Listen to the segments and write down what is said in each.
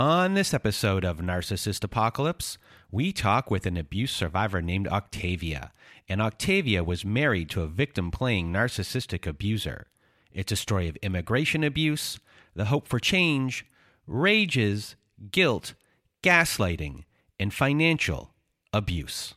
On this episode of Narcissist Apocalypse, we talk with an abuse survivor named Octavia. And Octavia was married to a victim playing narcissistic abuser. It's a story of immigration abuse, the hope for change, rages, guilt, gaslighting, and financial abuse.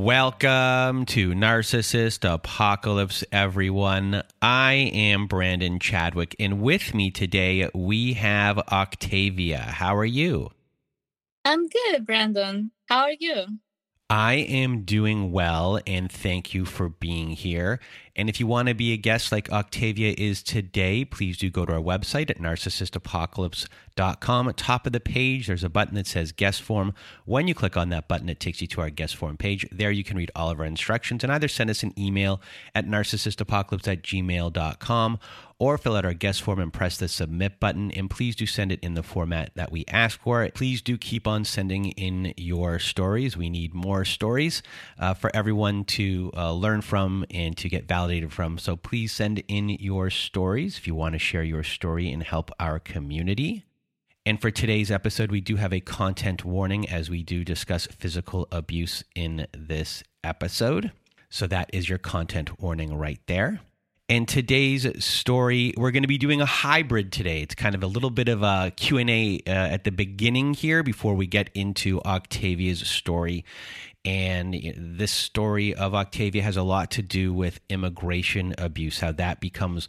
Welcome to Narcissist Apocalypse, everyone. I am Brandon Chadwick, and with me today we have Octavia. How are you? I'm good, Brandon. How are you? I am doing well, and thank you for being here. And if you want to be a guest like Octavia is today, please do go to our website at narcissistapocalypse.com. At top of the page, there's a button that says guest form. When you click on that button, it takes you to our guest form page. There you can read all of our instructions and either send us an email at narcissistapocalypse at gmail.com or fill out our guest form and press the submit button. And please do send it in the format that we ask for. Please do keep on sending in your stories. We need more stories uh, for everyone to uh, learn from and to get validated from. So please send in your stories if you want to share your story and help our community. And for today's episode, we do have a content warning as we do discuss physical abuse in this episode. So that is your content warning right there. And today's story, we're going to be doing a hybrid today. It's kind of a little bit of a Q&A uh, at the beginning here before we get into Octavia's story. And this story of Octavia has a lot to do with immigration abuse, how that becomes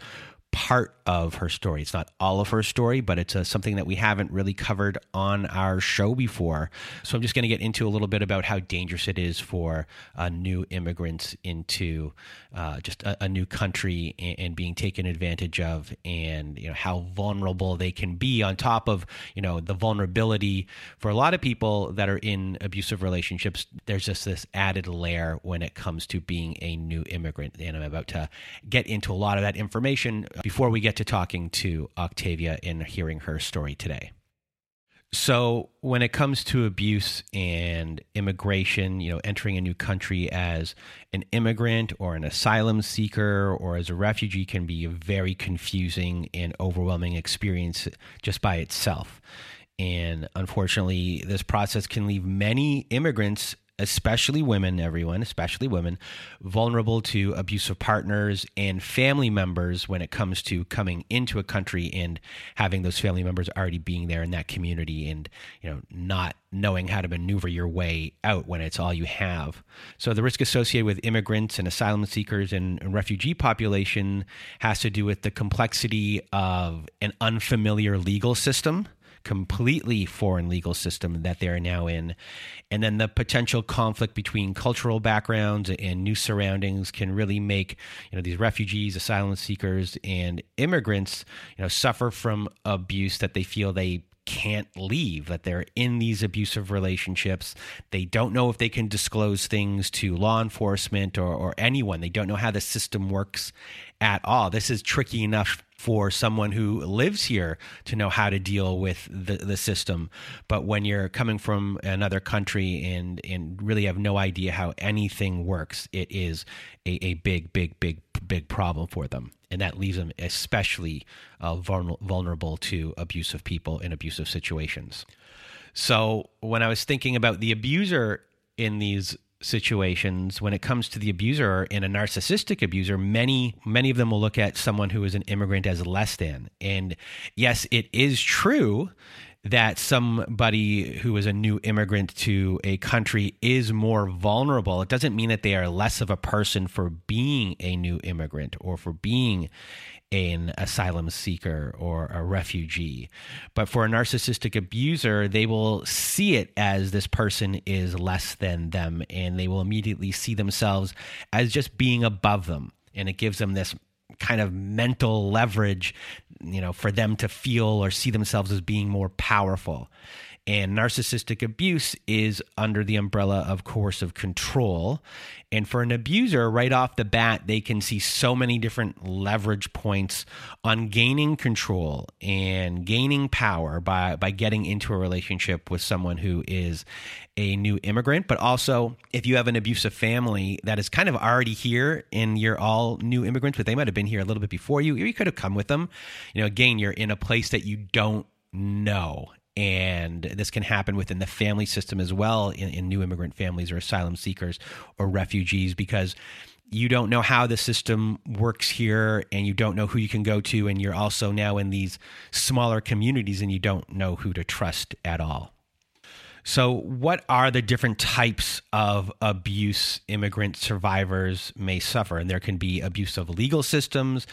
part of her story. It's not all of her story, but it's uh, something that we haven't really covered on our show before. So I'm just going to get into a little bit about how dangerous it is for uh, new immigrants into uh, just a, a, new country and, and, being taken advantage of, and you know how vulnerable they can be. On top of you know the vulnerability for a lot of people that are in abusive relationships, there's just this added layer when it comes to being a new immigrant, and I'm about to get into a lot of that information before we get to talking to Octavia and hearing her story today. So, when it comes to abuse and immigration, you know, entering a new country as an immigrant or an asylum seeker or as a refugee can be a very confusing and overwhelming experience just by itself. And unfortunately, this process can leave many immigrants especially women, everyone, especially women, vulnerable to abusive partners and family members when it comes to coming into a country and having those family members already being there in that community and, you know, not knowing how to maneuver your way out when it's all you have. So the risk associated with immigrants and asylum seekers and, refugee population has to do with the complexity of an unfamiliar legal system completely foreign legal system that they're now in. And then the potential conflict between cultural backgrounds and new surroundings can really make, you know, these refugees, asylum seekers, and immigrants, you know, suffer from abuse that they feel they can't leave, that they're in these abusive relationships. They don't know if they can disclose things to law enforcement or, or anyone. They don't know how the system works at all. This is tricky enough for someone who lives here to know how to deal with the, the system. But when you're coming from another country and, and really have no idea how anything works, it is a, a big, big, big, big problem for them. And that leaves them especially uh, vulnerable to abusive people in abusive situations. So when I was thinking about the abuser in these situations when it comes to the abuser and a narcissistic abuser many many of them will look at someone who is an immigrant as less than. And yes it is true that somebody who is a new immigrant to a country is more vulnerable. It doesn't mean that they are less of a person for being a new immigrant or for being an asylum seeker or a refugee. But for a narcissistic abuser, they will see it as this person is less than them and they will immediately see themselves as just being above them. And it gives them this kind of mental leverage, you know, for them to feel or see themselves as being more powerful. And narcissistic abuse is under the umbrella of course, of control. And for an abuser, right off the bat, they can see so many different leverage points on gaining control and gaining power by, by getting into a relationship with someone who is a new immigrant. But also, if you have an abusive family that is kind of already here and you're all new immigrants, but they might have been here a little bit before you, you could have come with them. You know, again, you're in a place that you don't know and this can happen within the family system as well in, in, new immigrant families or asylum seekers or refugees because you don't know how the system works here and you don't know who you can go to and you're also now in these smaller communities and you don't know who to trust at all so, what are the different types of abuse immigrant survivors may suffer? And there can be abuse of legal systems.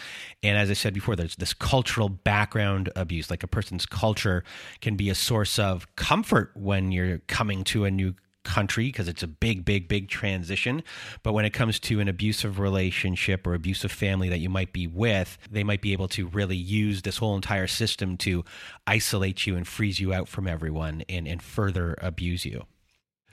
And as I said before, there's this cultural background abuse. Like a person's culture can be a source of comfort when you're coming to a new country because it's a big, big, big transition. But when it comes to an abusive relationship or abusive family that you might be with, they might be able to really use this whole entire system to isolate you and freeze you out from everyone and, and further abuse you.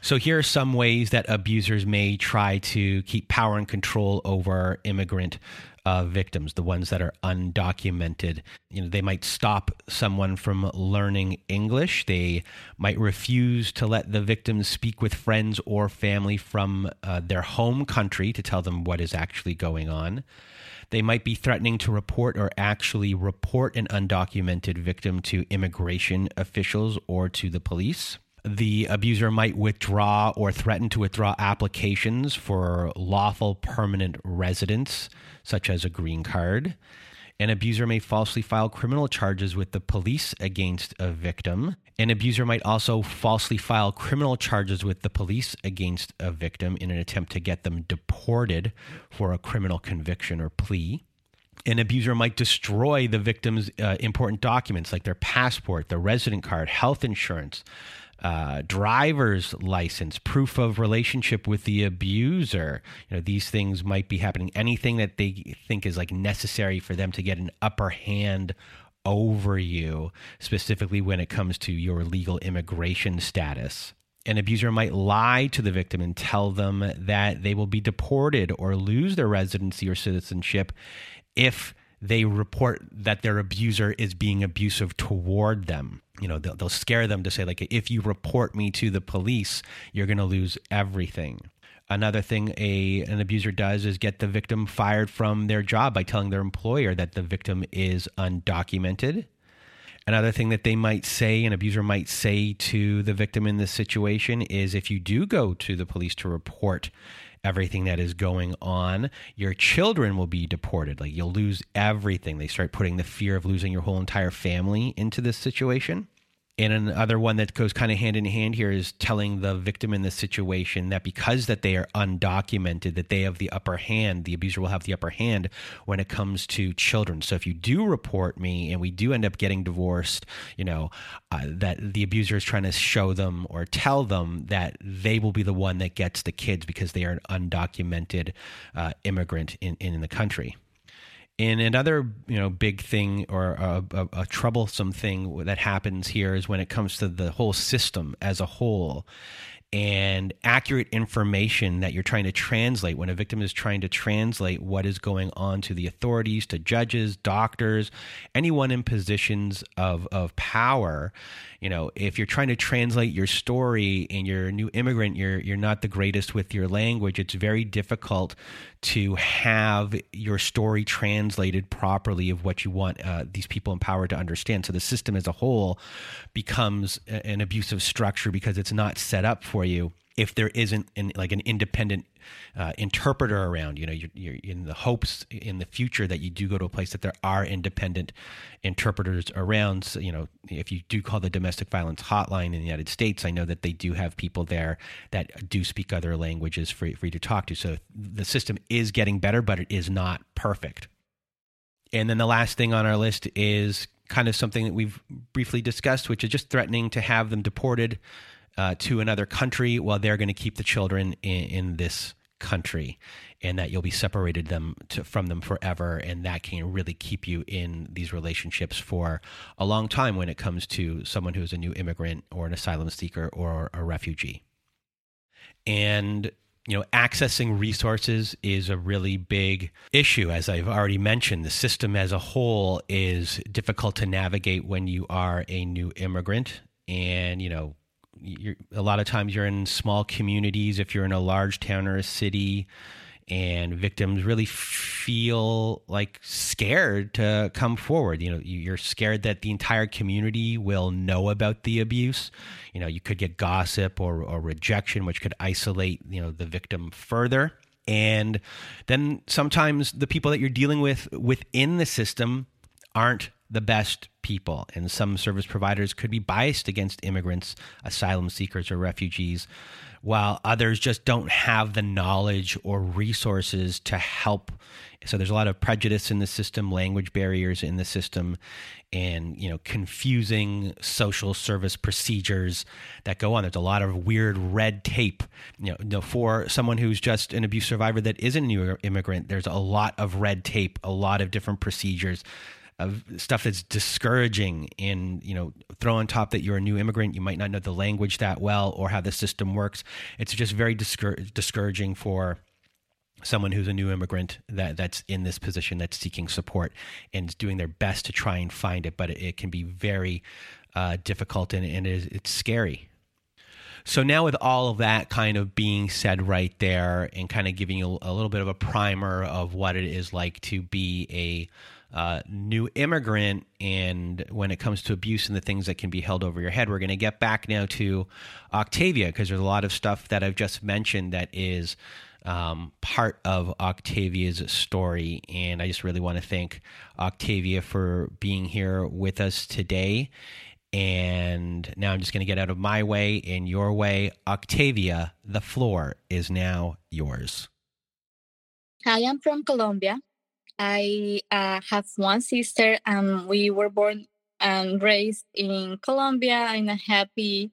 So, here are some ways that abusers may try to keep power and control over immigrant uh, victims, the ones that are undocumented. You know, they might stop someone from learning English. They might refuse to let the victims speak with friends or family from uh, their home country to tell them what is actually going on. They might be threatening to report or actually report an undocumented victim to immigration officials or to the police the abuser might withdraw or threaten to withdraw applications for lawful permanent residence, such as a green card. An abuser may falsely file criminal charges with the police against a victim. An abuser might also falsely file criminal charges with the police against a victim in an attempt to get them deported for a criminal conviction or plea. An abuser might destroy the victim's uh, important documents like their passport, their resident card, health insurance, uh, driver's license, proof of relationship with the abuser. You know, these things might be happening. Anything that they think is like necessary for them to get an upper hand over you, specifically when it comes to your legal immigration status. An abuser might lie to the victim and tell them that they will be deported or lose their residency or citizenship if they report that their abuser is being abusive toward them. You know, they'll, they'll scare them to say, like, if you report me to the police, you're going to lose everything. Another thing a an abuser does is get the victim fired from their job by telling their employer that the victim is undocumented. Another thing that they might say, an abuser might say to the victim in this situation is if you do go to the police to report everything that is going on. Your children will be deported. Like you'll lose everything. They start putting the fear of losing your whole entire family into this situation. And another one that goes kind of hand in hand here is telling the victim in this situation that because that they are undocumented, that they have the upper hand, the abuser will have the upper hand when it comes to children. So if you do report me and we do end up getting divorced, you know, uh, that the abuser is trying to show them or tell them that they will be the one that gets the kids because they are an undocumented uh, immigrant in, in the country. And another, you know, big thing or a, a, a, troublesome thing that happens here is when it comes to the whole system as a whole and accurate information that you're trying to translate when a victim is trying to translate what is going on to the authorities, to judges, doctors, anyone in positions of, of power. You know, if you're trying to translate your story and you're a new immigrant, you're you're not the greatest with your language. It's very difficult to have your story translated properly of what you want uh, these people in power to understand. So the system as a whole becomes an abusive structure because it's not set up for you if there isn't an, like an independent uh, interpreter around you know you're, you're, in the hopes in the future that you do go to a place that there are independent interpreters around. So, you know if you do call the domestic violence hotline in the united states i know that they do have people there that do speak other languages for, for you to talk to. So the system is getting better but it is not perfect. And then the last thing on our list is kind of something that we've briefly discussed, which is just threatening to have them deported uh, to another country while they're going to keep the children in, in this country and that you'll be separated them to, from them forever and that can really keep you in these relationships for a long time when it comes to someone who's a new immigrant or an asylum seeker or a refugee. And you know accessing resources is a really big issue. As i've already mentioned the system as a whole is difficult to navigate when you are a new immigrant. And you know a lot of times you're in small communities if you're in a large town or a city and victims really feel like scared to come forward. You know you're scared that the entire community will know about the abuse. You know you could get gossip or, or rejection which could isolate you know the victim further. And then sometimes the people that you're dealing with within the system aren't the best people. And some service providers could be biased against immigrants, asylum seekers, or refugees, while others just don't have the knowledge or resources to help. So there's a lot of prejudice in the system, language barriers in the system, and you know confusing social service procedures that go on. There's a lot of weird red tape. You know, for someone who's just an abuse survivor that isn't a new immigrant, there's a lot of red tape, a lot of different procedures of stuff that's discouraging and you know throw on top that you're a new immigrant you might not know the language that well or how the system works. It's just very discour- discouraging for someone who's a new immigrant that that's in this position that's seeking support and doing their best to try and find it but it, it can be very uh, difficult and, and it is, it's scary. So now with all of that kind of being said right there and kind of giving you a little bit of a primer of what it is like to be a uh, new immigrant and when it comes to abuse and the things that can be held over your head. We're going to get back now to Octavia because there's a lot of stuff that I've just mentioned that is um, part of Octavia's story. And I just really want to thank Octavia for being here with us today. And now I'm just going to get out of my way in your way. Octavia, the floor is now yours. Hi, I am from Colombia. I uh, have one sister, and we were born and raised in Colombia in a happy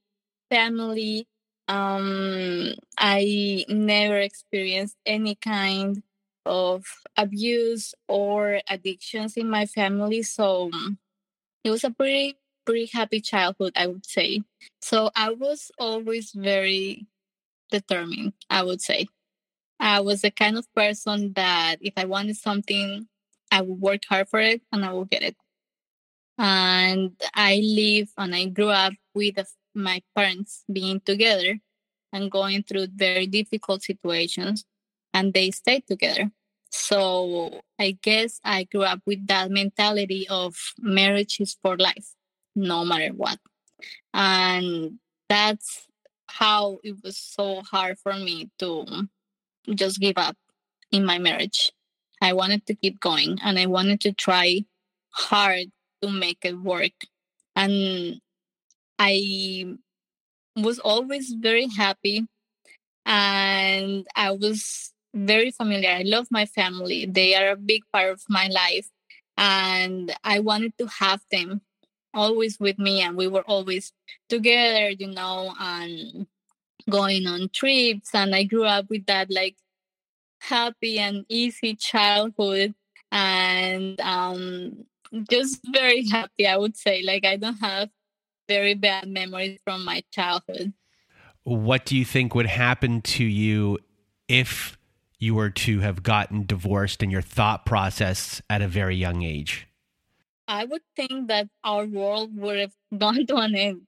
family. Um, I never experienced any kind of abuse or addictions in my family, so it was a pretty pretty happy childhood, I would say. So I was always very determined, I would say. I was the kind of person that if I wanted something, I would work hard for it and I will get it. And I live and I grew up with my parents being together and going through very difficult situations, and they stayed together. So I guess I grew up with that mentality of marriage is for life, no matter what. And that's how it was so hard for me to just give up in my marriage. I wanted to keep going and I wanted to try hard to make it work. And I was always very happy and I was very familiar. I love my family, they are a big part of my life. And I wanted to have them always with me, and we were always together, you know, and going on trips and i grew up with that like happy and easy childhood and um just very happy i would say. Like i don't have very bad memories from my childhood. What do you think would happen to you if you were to have gotten divorced in your thought process at a very young age? I would think that our world would have gone to an end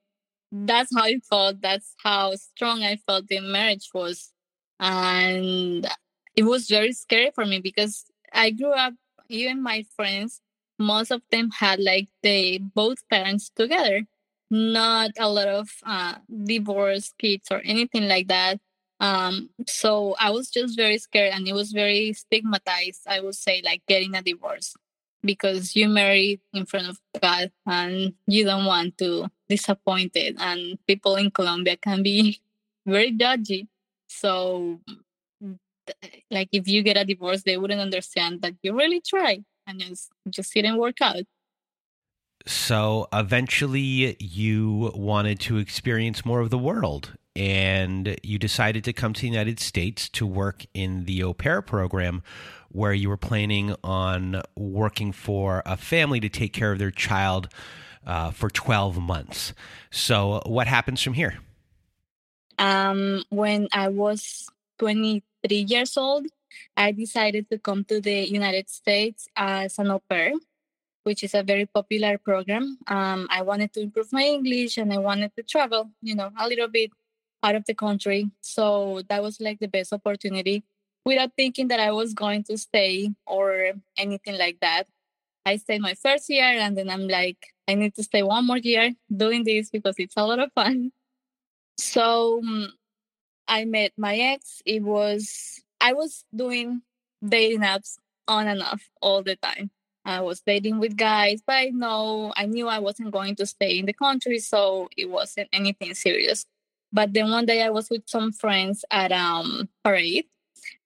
that's how I felt. That's how strong I felt the marriage was. And it was very scary for me because I grew up, even my friends, most of them had like they both parents together, not a lot of uh, divorced kids or anything like that. Um, so I was just very scared and it was very stigmatized, I would say, like getting a divorce because you married in front of God and you don't want to disappoint it. And people in Colombia can be very judgy. So, like, if you get a divorce, they wouldn't understand that you really tried and just just didn't work out. So eventually, you wanted to experience more of the world, and you decided to come to the United States to work in the au pair program where you were planning on working for a family to take care of their child uh, for 12 months. So, what happens from here? Um, when I was 23 years old, I decided to come to the United States as an au pair, which is a very popular program. Um, I wanted to improve my English and I wanted to travel, you know, a little bit out of the country. So that was like the best opportunity without thinking that I was going to stay or anything like that. I stayed my first year and then I'm like, I need to stay one more year doing this because it's a lot of fun. So um, I met my ex. It was, I was doing dating apps on and off all the time. I was dating with guys, but I know I knew I wasn't going to stay in the country, so it wasn't anything serious. But then one day I was with some friends at um parade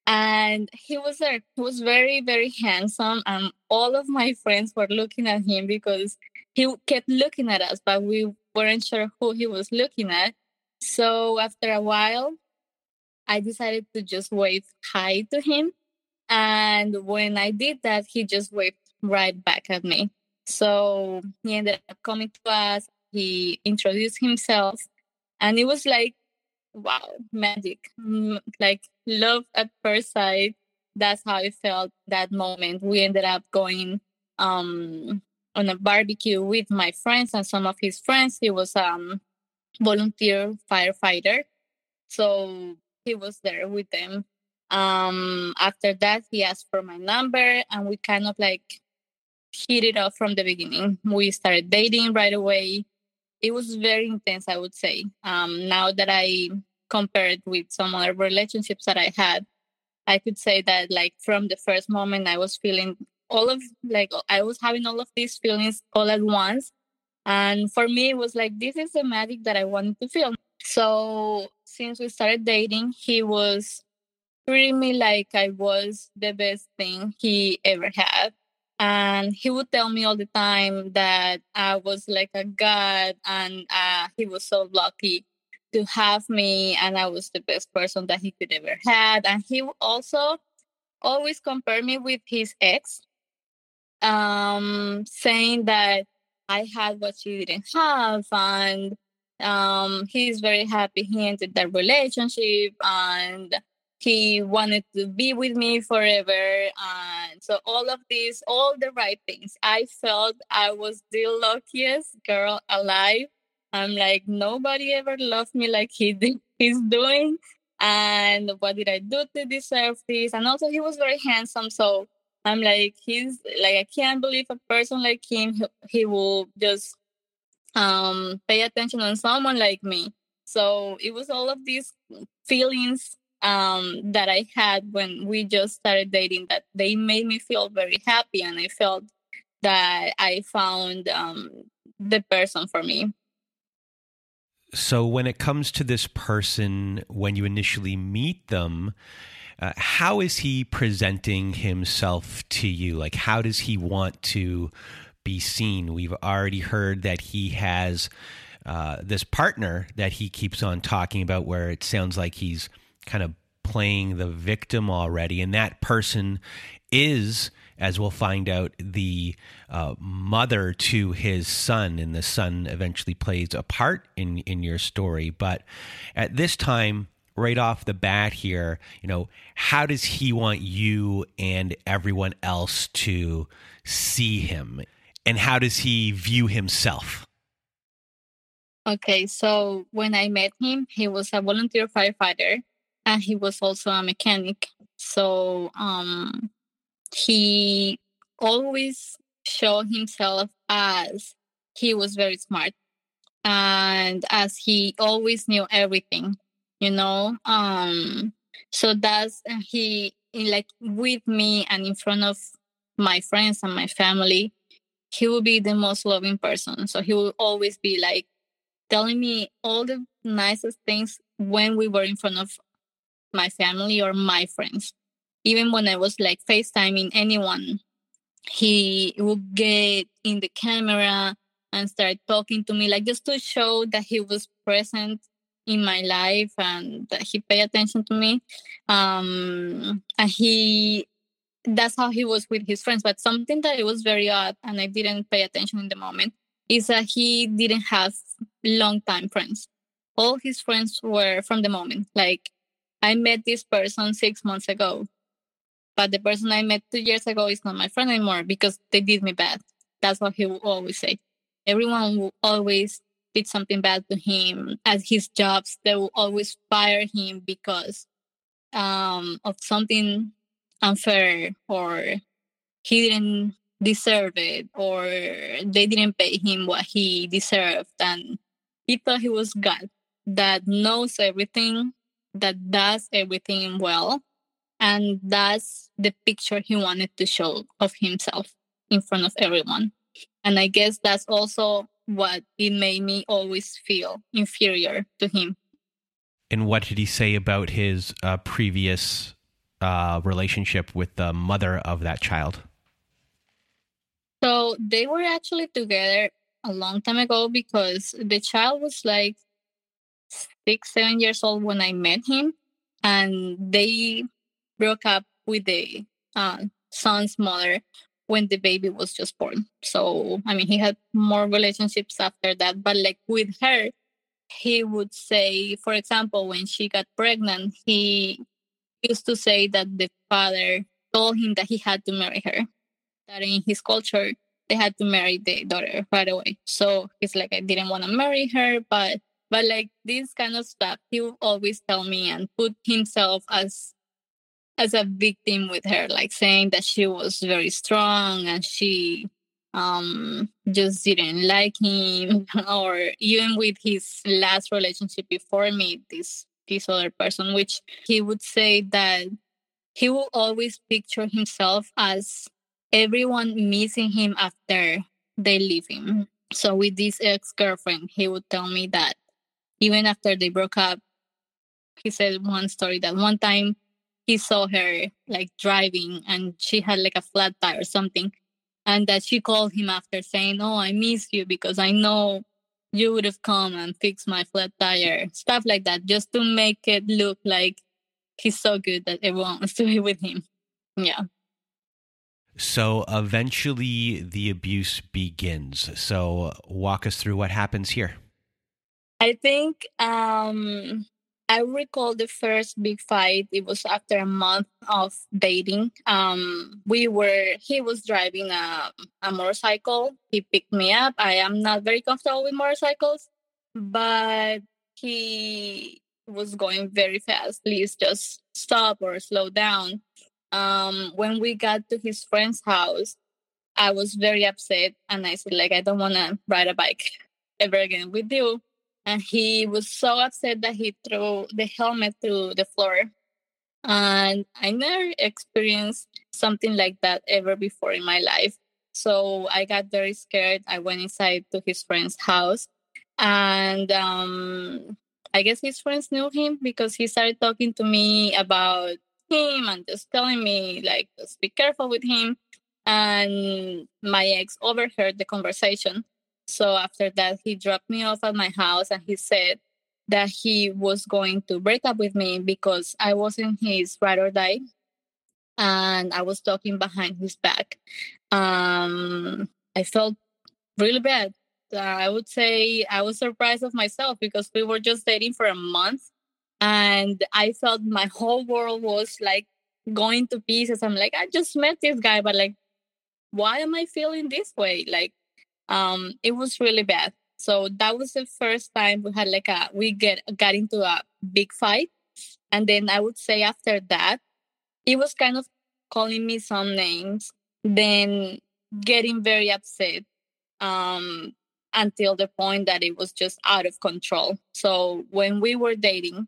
and he was there. He was very, very handsome, and all of my friends were looking at him because he kept looking at us, but we weren't sure who he was looking at. So after a while, I decided to just wave hi to him. And when I did that, he just waved right back at me. So he ended up coming to us. He introduced himself. And it was like, wow, magic. Like love at first sight. That's how I felt that moment. We ended up going um, on a barbecue with my friends and some of his friends. He was um volunteer firefighter. So he was there with them. Um, after that, he asked for my number and we kind of like hit it off from the beginning. We started dating right away. It was very intense, I would say. Um, now that I compared with some other relationships that I had, I could say that like from the first moment I was feeling all of like I was having all of these feelings all at once. And for me, it was like, this is the magic that I wanted to feel. So since we started dating, he was treating me like I was the best thing he ever had. And he would tell me all the time that I was like a god and uh, he was so lucky to have me and I was the best person that he could ever had. And he also always compared me with his ex, um, saying that I had what she didn't have and um, he's very happy he ended that relationship and he wanted to be with me forever and so all of these all the right things i felt i was the luckiest girl alive i'm like nobody ever loved me like he did, he's doing and what did i do to deserve this and also he was very handsome so i'm like he's like i can't believe a person like him he, he will just um, pay attention on someone like me. So it was all of these feelings um, that I had when we just started dating that they made me feel very happy, and I felt that I found um, the person for me. So, when it comes to this person, when you initially meet them, uh, how is he presenting himself to you? Like, how does he want to be seen. We've already heard that he has uh, this partner that he keeps on talking about, where it sounds like he's kind of playing the victim already, and that person is as we'll find out, the uh, mother to his son, and the son eventually plays a part in in your story. But at this time, right off the bat, here, you know, how does he want you and everyone else to see him? and how does he view himself? Okay, so when I met him, he was a volunteer firefighter and he was also a mechanic. So um, he always showed himself as he was very smart and as he always knew everything, you know. Um, so that's he like with me and in front of my friends and my family he will be the most loving person. So he will always be like telling me all the nicest things when we were in front of my family or my friends. Even when I was like FaceTiming anyone, he would get in the camera and start talking to me, like just to show that he was present in my life and that he paid attention to me. Um, and he, that's how he was with his friends. But something that it was very odd and I didn't pay attention in the moment is that he didn't have long time friends. All his friends were from the moment. Like I met this person six months ago, but the person I met two years ago is not my friend anymore because they did me bad. That's what he will always say. Everyone will always did something bad to him at his jobs. They will always fire him because um, of something unfair or he didn't deserve it or they didn't pay him what he deserved and he thought he was god that knows everything that does everything well and that's the picture he wanted to show of himself in front of everyone. And i guess that's also what it made me always feel inferior to him. And what did he say about his uh, previous uh, relationship with the mother of that child? So they were actually together a long time ago because the child was like six, seven years old when I met him, and they broke up with the uh, son's mother when the baby was just born. So, I mean, he had more relationships after that, but like with her, he would say, for example, when she got pregnant, he used to say that the father told him that he had to marry her that in his culture they had to marry the daughter right away. So he's like, I didn't want to marry her, but but like this kind of stuff, he would always tell me and put himself as as a victim with her, like saying that she was very strong and she um just didn't like him or even with his last relationship before me this this other person which he would say that he will always picture himself as everyone missing him after they leave him. So with this ex girlfriend, he would tell me that even after they broke up, he said one story that one time he saw her like driving and she had like a flat tire or something. And that she called him after saying, Oh, I miss you because I know you would have come and fixed my flat tire. Stuff like that, just to make it look like he's so good that everyone wants to be with him. Yeah. So eventually the abuse begins. So walk us through what happens here. I think um, I recall the first big fight. It was after a month of dating. Um, we were, he was driving a, a motorcycle. He picked me up. I am not very comfortable with motorcycles, but he was going very fast. Please just stop or slow down um, when we got to his friend's house, I was very upset and I said, like, I don't want to ride a bike ever again with you. And he was so upset that he threw the helmet through the floor. And I never experienced something like that ever before in my life. So I got very scared. I went inside to his friend's house. And um, I guess his friends knew him because he started talking to me about him and just telling me like just be careful with him and my ex overheard the conversation so after that he dropped me off at my house and he said that he was going to break up with me because i wasn't his ride or die and i was talking behind his back um i felt really bad i would say i was surprised of myself because we were just dating for a month and I felt my whole world was like going to pieces. I'm like, I just met this guy, but like, why am I feeling this way? Like, um, it was really bad. So that was the first time we had like a we get got into a big fight, and then I would say after that, he was kind of calling me some names, then getting very upset, um, until the point that it was just out of control. So when we were dating,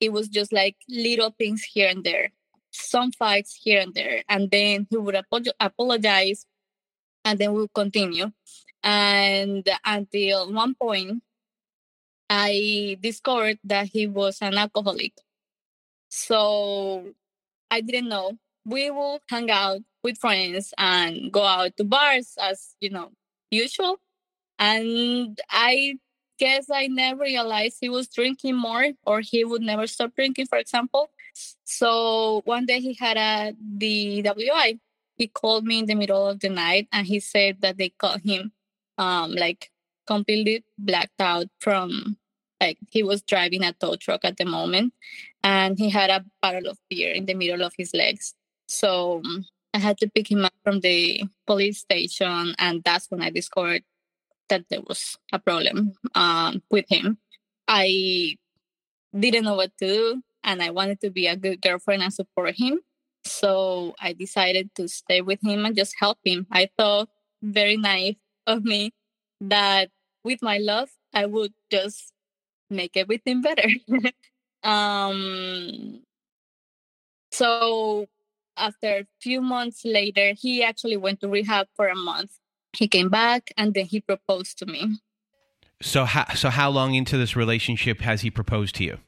it was just like little things here and there, some fights here and there, and then he would apologize, and then we'll continue. And until one point, I discovered that he was an alcoholic. So I didn't know. We will hang out with friends and go out to bars as you know usual. And I guess I never realized he was drinking more or he would never stop drinking, for example. So one day he had a DWI. He called me in the middle of the night and he said that they caught him um, like completely blacked out from like he was driving a tow truck at the moment and he had a bottle of beer in the middle of his legs. So um, I had to pick him up from the police station and that's when I discovered that there was a problem um, with him. I didn't know what to do, and I wanted to be a good girlfriend and support him. So I decided to stay with him and just help him. I thought very naive of me that with my love, I would just make everything better. um, so after a few months later, he actually went to rehab for a month he came back and then he proposed to me. So how so how long into this relationship has he proposed to you?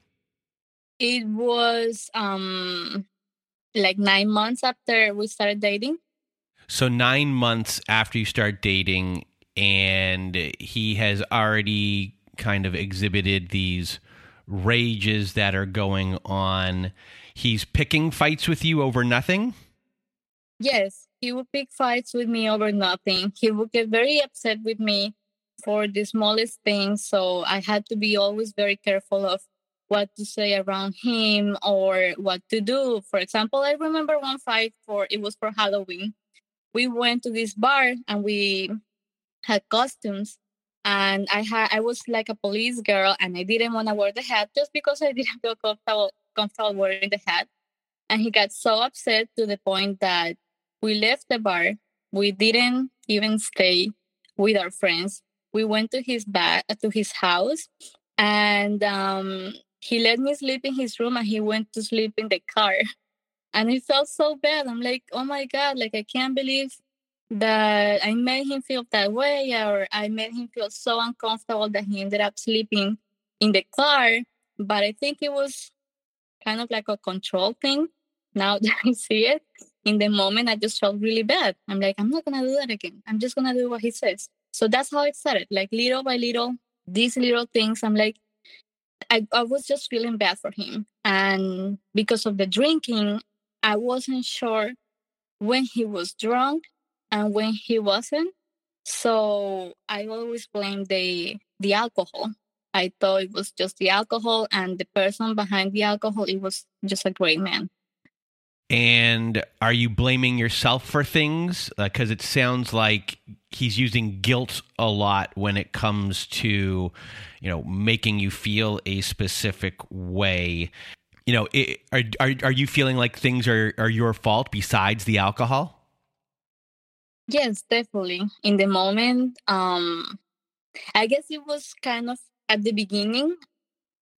It was um like 9 months after we started dating. So 9 months after you start dating and he has already kind of exhibited these rages that are going on. He's picking fights with you over nothing? Yes, he would pick fights with me over nothing. He would get very upset with me for the smallest things. So I had to be always very careful of what to say around him or what to do. For example, I remember one fight for it was for Halloween. We went to this bar and we had costumes and I had I was like a police girl and I didn't want to wear the hat just because I didn't feel comfortable comfortable wearing the hat. And he got so upset to the point that we left the bar. We didn't even stay with our friends. We went to his back to his house, and um, he let me sleep in his room, and he went to sleep in the car. And it felt so bad. I'm like, oh my god, like I can't believe that I made him feel that way, or I made him feel so uncomfortable that he ended up sleeping in the car. But I think it was kind of like a control thing. Now that I see it, in the moment I just felt really bad. I'm like, I'm not gonna do that again. I'm just gonna do what he says. So that's how it started. Like little by little, these little things, I'm like, I, I was just feeling bad for him. And because of the drinking, I wasn't sure when he was drunk and when he wasn't. So I always blame the the alcohol. I thought it was just the alcohol and the person behind the alcohol, it was just a great man. And are you blaming yourself for things? Because uh, it sounds like he's using guilt a lot when it comes to, you know, making you feel a specific way. You know, it, are, are are you feeling like things are are your fault besides the alcohol? Yes, definitely. In the moment, um, I guess it was kind of at the beginning.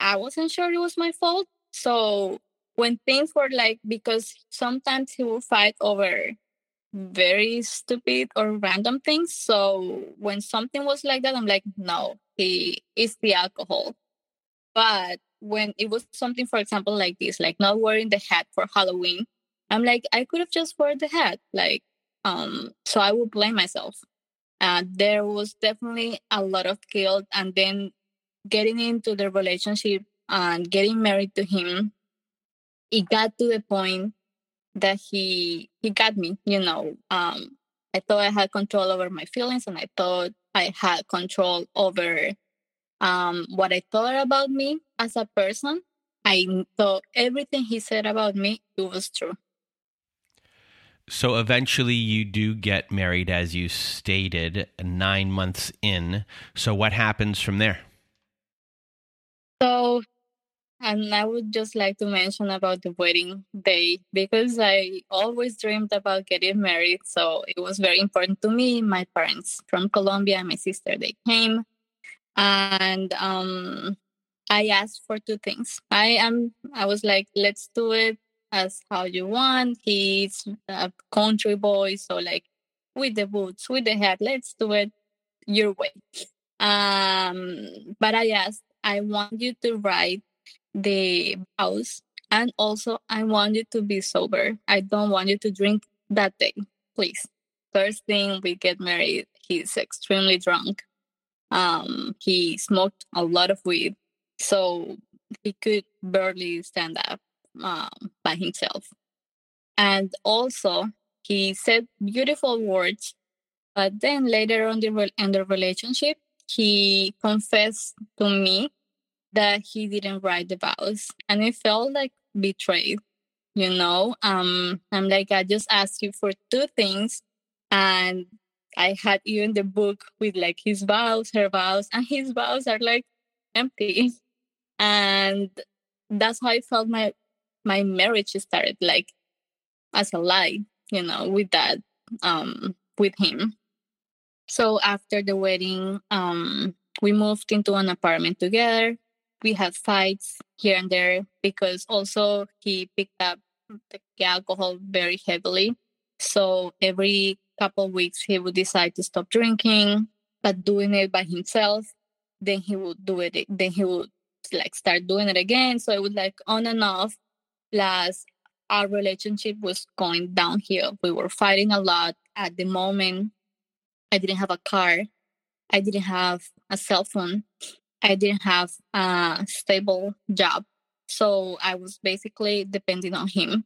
I wasn't sure it was my fault, so when things were like because sometimes he will fight over very stupid or random things. So when something was like that, I'm like, no, he is the alcohol. But when it was something, for example, like this, like not wearing the hat for Halloween, I'm like, I could have just wore the hat. Like, um, so I would blame myself. Uh, there was definitely a lot of guilt, and then getting into the relationship and getting married to him it got to the point that he he got me you know um i thought i had control over my feelings and i thought i had control over um what i thought about me as a person. I thought everything he said about me it was true. So eventually you do get married as you stated 9 months in. So what happens from there? So and I would just like to mention about the wedding day because I always dreamed about getting married. So it was very important to me. My parents from Colombia, my sister, they came. And um, I asked for two things. I am I was like, let's do it as how you want. He's a country boy, so like with the boots, with the hat, let's do it your way. Um, but I asked, I want you to write the house. And also, I want you to be sober. I don't want you to drink that day, please. First thing we get married, he's extremely drunk. Um, he smoked a lot of weed, so he could barely stand up um, by himself. And also, he said beautiful words, but then later on the in the relationship, he confessed to me that he didn't write the vows, and it felt like betrayed. You know, um, I'm like, I just asked you for two things, and I had even the book with like his vows, her vows, and his vows are like empty. And that's how I felt my my marriage started, like as a lie, you know, with that, um, with him. So after the wedding, um, we moved into an apartment together. We had fights here and there because also he picked up the alcohol very heavily. So every couple weeks he would decide to stop drinking, but doing it by himself. Then he would do it. Then he would like start doing it again. So it was like on and off. Plus, our relationship was going downhill. We were fighting a lot. At the moment, I didn't have a car. I didn't have a cell phone. I didn't have a stable job. So I was basically depending on him.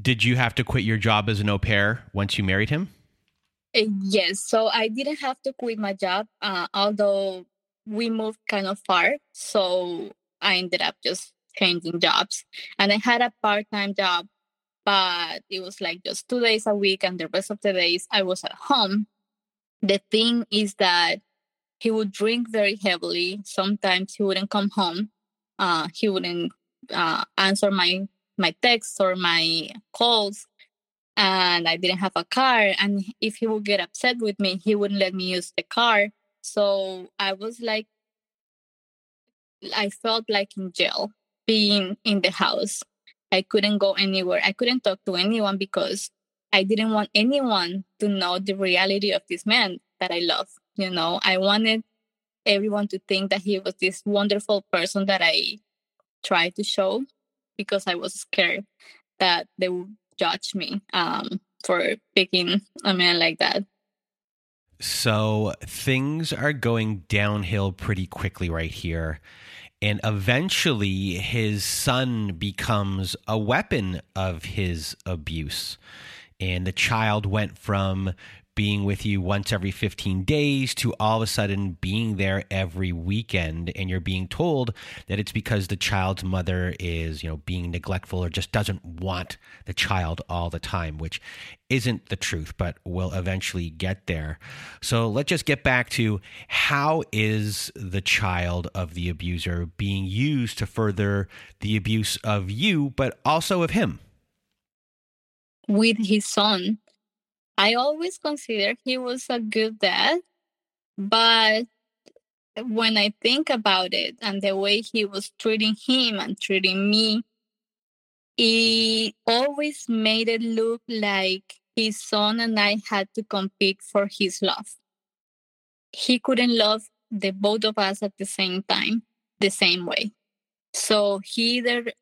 Did you have to quit your job as an au pair once you married him? Uh, yes. So I didn't have to quit my job, uh, although we moved kind of far. So I ended up just changing jobs. And I had a part time job, but it was like just two days a week. And the rest of the days I was at home. The thing is that he would drink very heavily. Sometimes he wouldn't come home. Uh, he wouldn't uh, answer my my texts or my calls and I didn't have a car. And if he would get upset with me, he wouldn't let me use the car. So I was like, I felt like in jail being in the house. I couldn't go anywhere. I couldn't talk to anyone because I didn't want anyone to know the reality of this man that I love. You know, I wanted everyone to think that he was this wonderful person that I tried to show because I was scared that they would judge me um, for picking a man like that. So things are going downhill pretty quickly right here. And eventually, his son becomes a weapon of his abuse. And the child went from being with you once every 15 days to all of a sudden being there every weekend. And you're being told that it's because the child's mother is you know being neglectful or just doesn't want the child all the time which isn't the truth but will eventually get there. So let's just get back to how is the child of the abuser being used to further the abuse of you but also of him? With his son I always considered he was a good dad, but when I think about it and the way he was treating him and treating me, he always made it look like his son and I had to compete for his love. He couldn't love the both of us at the same time, the same way. So he either,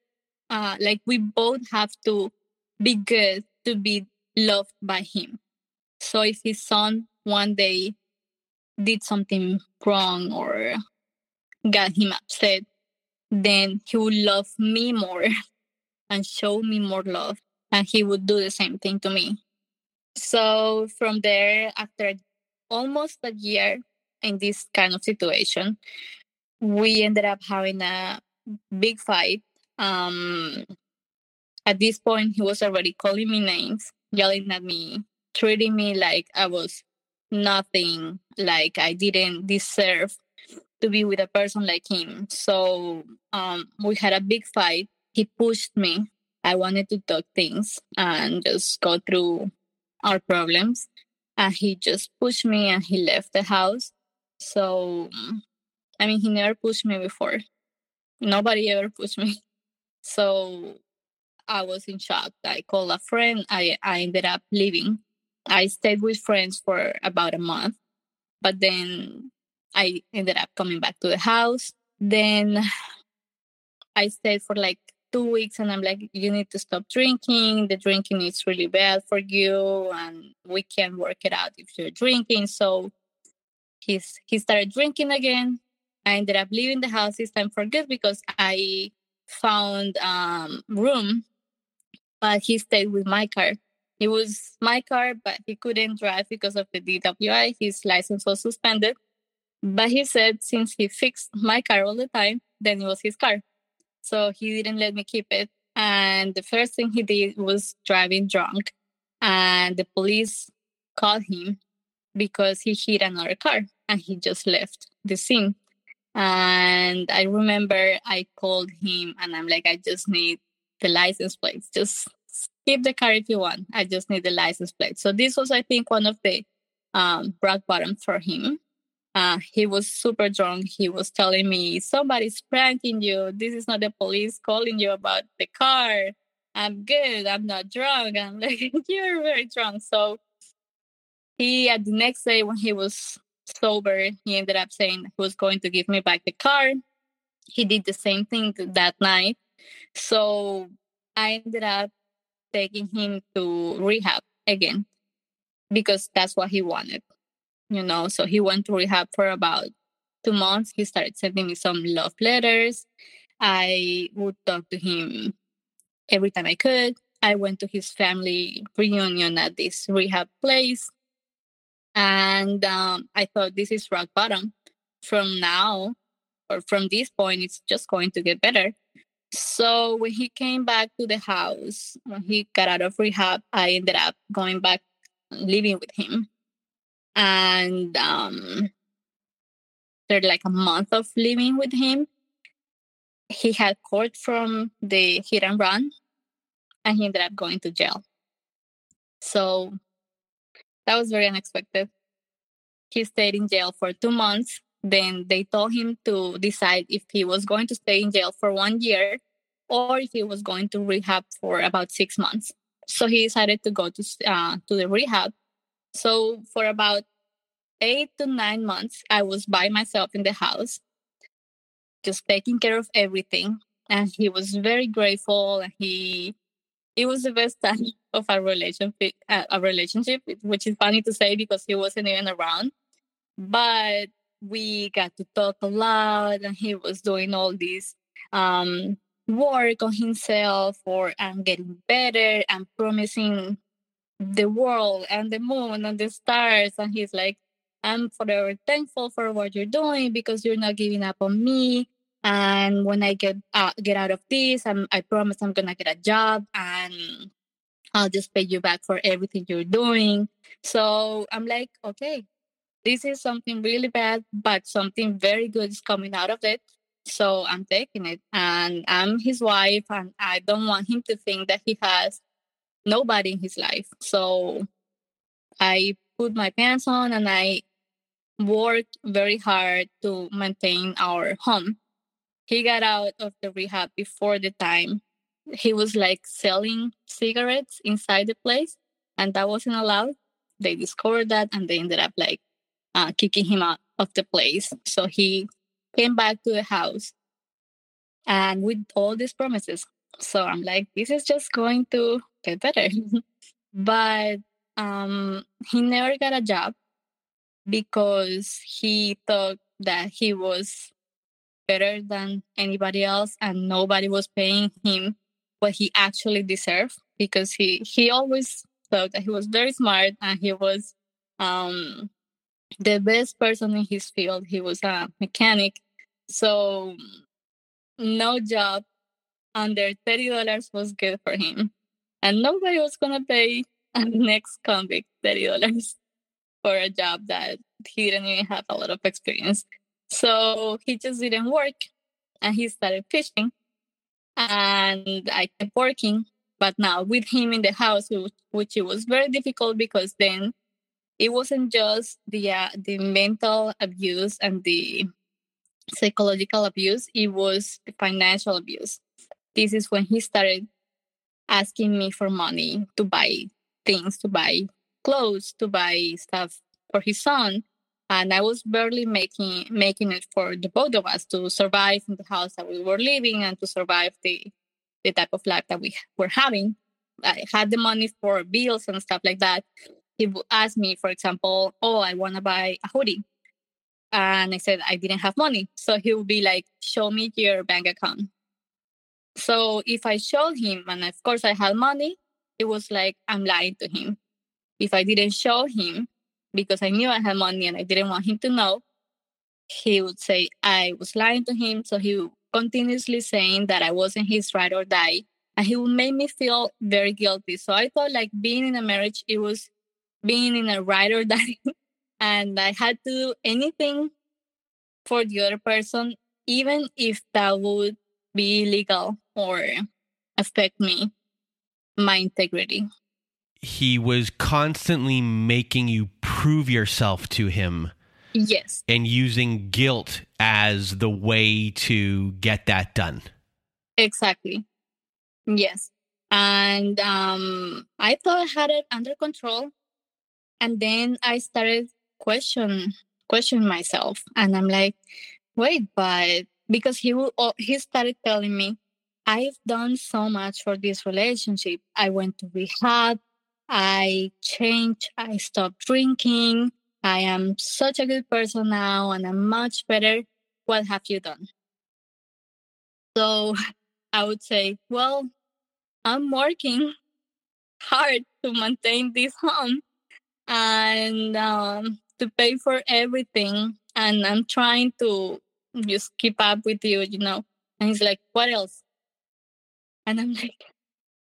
uh, like, we both have to be good to be loved by him. So if his son one day did something wrong or got him upset, then he would love me more and show me more love. And he would do the same thing to me. So from there, after almost a year in this kind of situation, we ended up having a big fight. Um, at this point, he was already calling me names, yelling at me, treating me like I was nothing, like I didn't deserve to be with a person like him. So um, we had a big fight. He pushed me. I wanted to talk things and just go through our problems. And he just pushed me and he left the house. So, I mean, he never pushed me before. Nobody ever pushed me. So I was in shock. I called a friend. I, I ended up leaving I stayed with friends for about a month, but then I ended up coming back to the house. Then I stayed for like two weeks and I'm like, you need to stop drinking. The drinking is really bad for you and we can work it out if you're drinking. So he's he started drinking again. I ended up leaving the house this time for good because I found um room, but he stayed with my car. It was my car, but he couldn't drive because of the DWI. His license was suspended. But he said since he fixed my car all the time, then it was his car. So he didn't let me keep it. And the first thing he did was driving drunk. And the police called him because he hit another car and he just left the scene. And I remember I called him and I'm like, I just need the license plates. Just keep the car if you want. I just need the license plate. So this was, I think, one of the um, rock bottom for him. Uh, he was super drunk. He was telling me, somebody's pranking you. This is not the police calling you about the car. I'm good. I'm not drunk. I'm like, you're very drunk. So he, at the next day when he was sober, he ended up saying he was going to give me back the car. He did the same thing that night. So I ended up taking him to rehab again because that's what he wanted you know? So he went to rehab for about two months. He started sending me some love letters. I would talk to him every time i could. I went to his family reunion at this rehab place. And um, i thought this is rock bottom. From now or from this point it's just going to get better so when he came back to the house when he got out of rehab i ended up going back living with him and um, after like a month of living with him, he had court from the hit and run, and he ended up going to jail. So that was very unexpected. He stayed in jail for two months. Then they told him to decide if he was going to stay in jail for one year or if he was going to rehab for about six months. So he decided to go to uh, to the rehab so for about eight to nine months, I was by myself in the house, just taking care of everything. And he was very grateful. And he, it was the best time of our relationship, uh, a relationship, which is funny to say because he wasn't even around. But we got to talk a lot, and he was doing all this um, work on himself for and getting better and promising the world and the moon and the stars. And he's like i'm forever thankful for what you're doing because you're not giving up on me. And when i get uh, get out of this I'm, i promise i'm gonna get a job and i'll just pay you back for everything you're doing. So i'm like okay this is something really bad but something very good is coming out of it so i'm taking it and i'm his wife and i don't want him to think that he has nobody in his life. So I put my pants on and I worked very hard to maintain our home. He got out of the rehab before the time. He was like selling cigarettes inside the place, and that wasn't allowed. They discovered that and they ended up like uh, kicking him out of the place. So he came back to the house and with all these promises. So I'm like, this is just going to get better. but um, he never got a job because he thought that he was better than anybody else and nobody was paying him what he actually deserved because he he always thought that he was very smart and he was um the best person in his field he was a mechanic so no job under $30 was good for him and nobody was gonna pay an ex-convict thirty dollars for a job that he didn't even have a lot of experience. So he just didn't work, and he started fishing, and I kept working. But now with him in the house, which it was very difficult because then it wasn't just the uh, the mental abuse and the psychological abuse; it was the financial abuse. This is when he started asking me for money to buy things, to buy clothes, to buy stuff for his son. And I was barely making making it for the both of us to survive in the house that we were living and to survive the the type of life that we were having. I had the money for bills and stuff like that. He would ask me, for example, oh, I want to buy a hoodie. And I said I didn't have money. So he would be like, show me your bank account. So if I showed him, and of course I had money, it was like I'm lying to him. If I didn't show him because I knew I had money and I didn't want him to know, he would say I was lying to him. So he continuously saying that I wasn't his ride or die. And he would make me feel very guilty. So I thought like being in a marriage, it was being in a ride or die. and I had to do anything for the other person, even if that would be illegal or affect me, my integrity. He was constantly making you prove yourself to him. Yes. And using guilt as the way to get that done. Exactly. Yes. And um, I thought I had it under control. And then I started question question myself. And I'm like, wait, but because he will, oh, he started telling me, I've done so much for this relationship. I went to rehab. I changed. I stopped drinking. I am such a good person now and I'm much better. What have you done? So I would say, well, I'm working hard to maintain this home and um, to pay for everything. And I'm trying to just keep up with you, you know. And he's like, what else? And I'm like,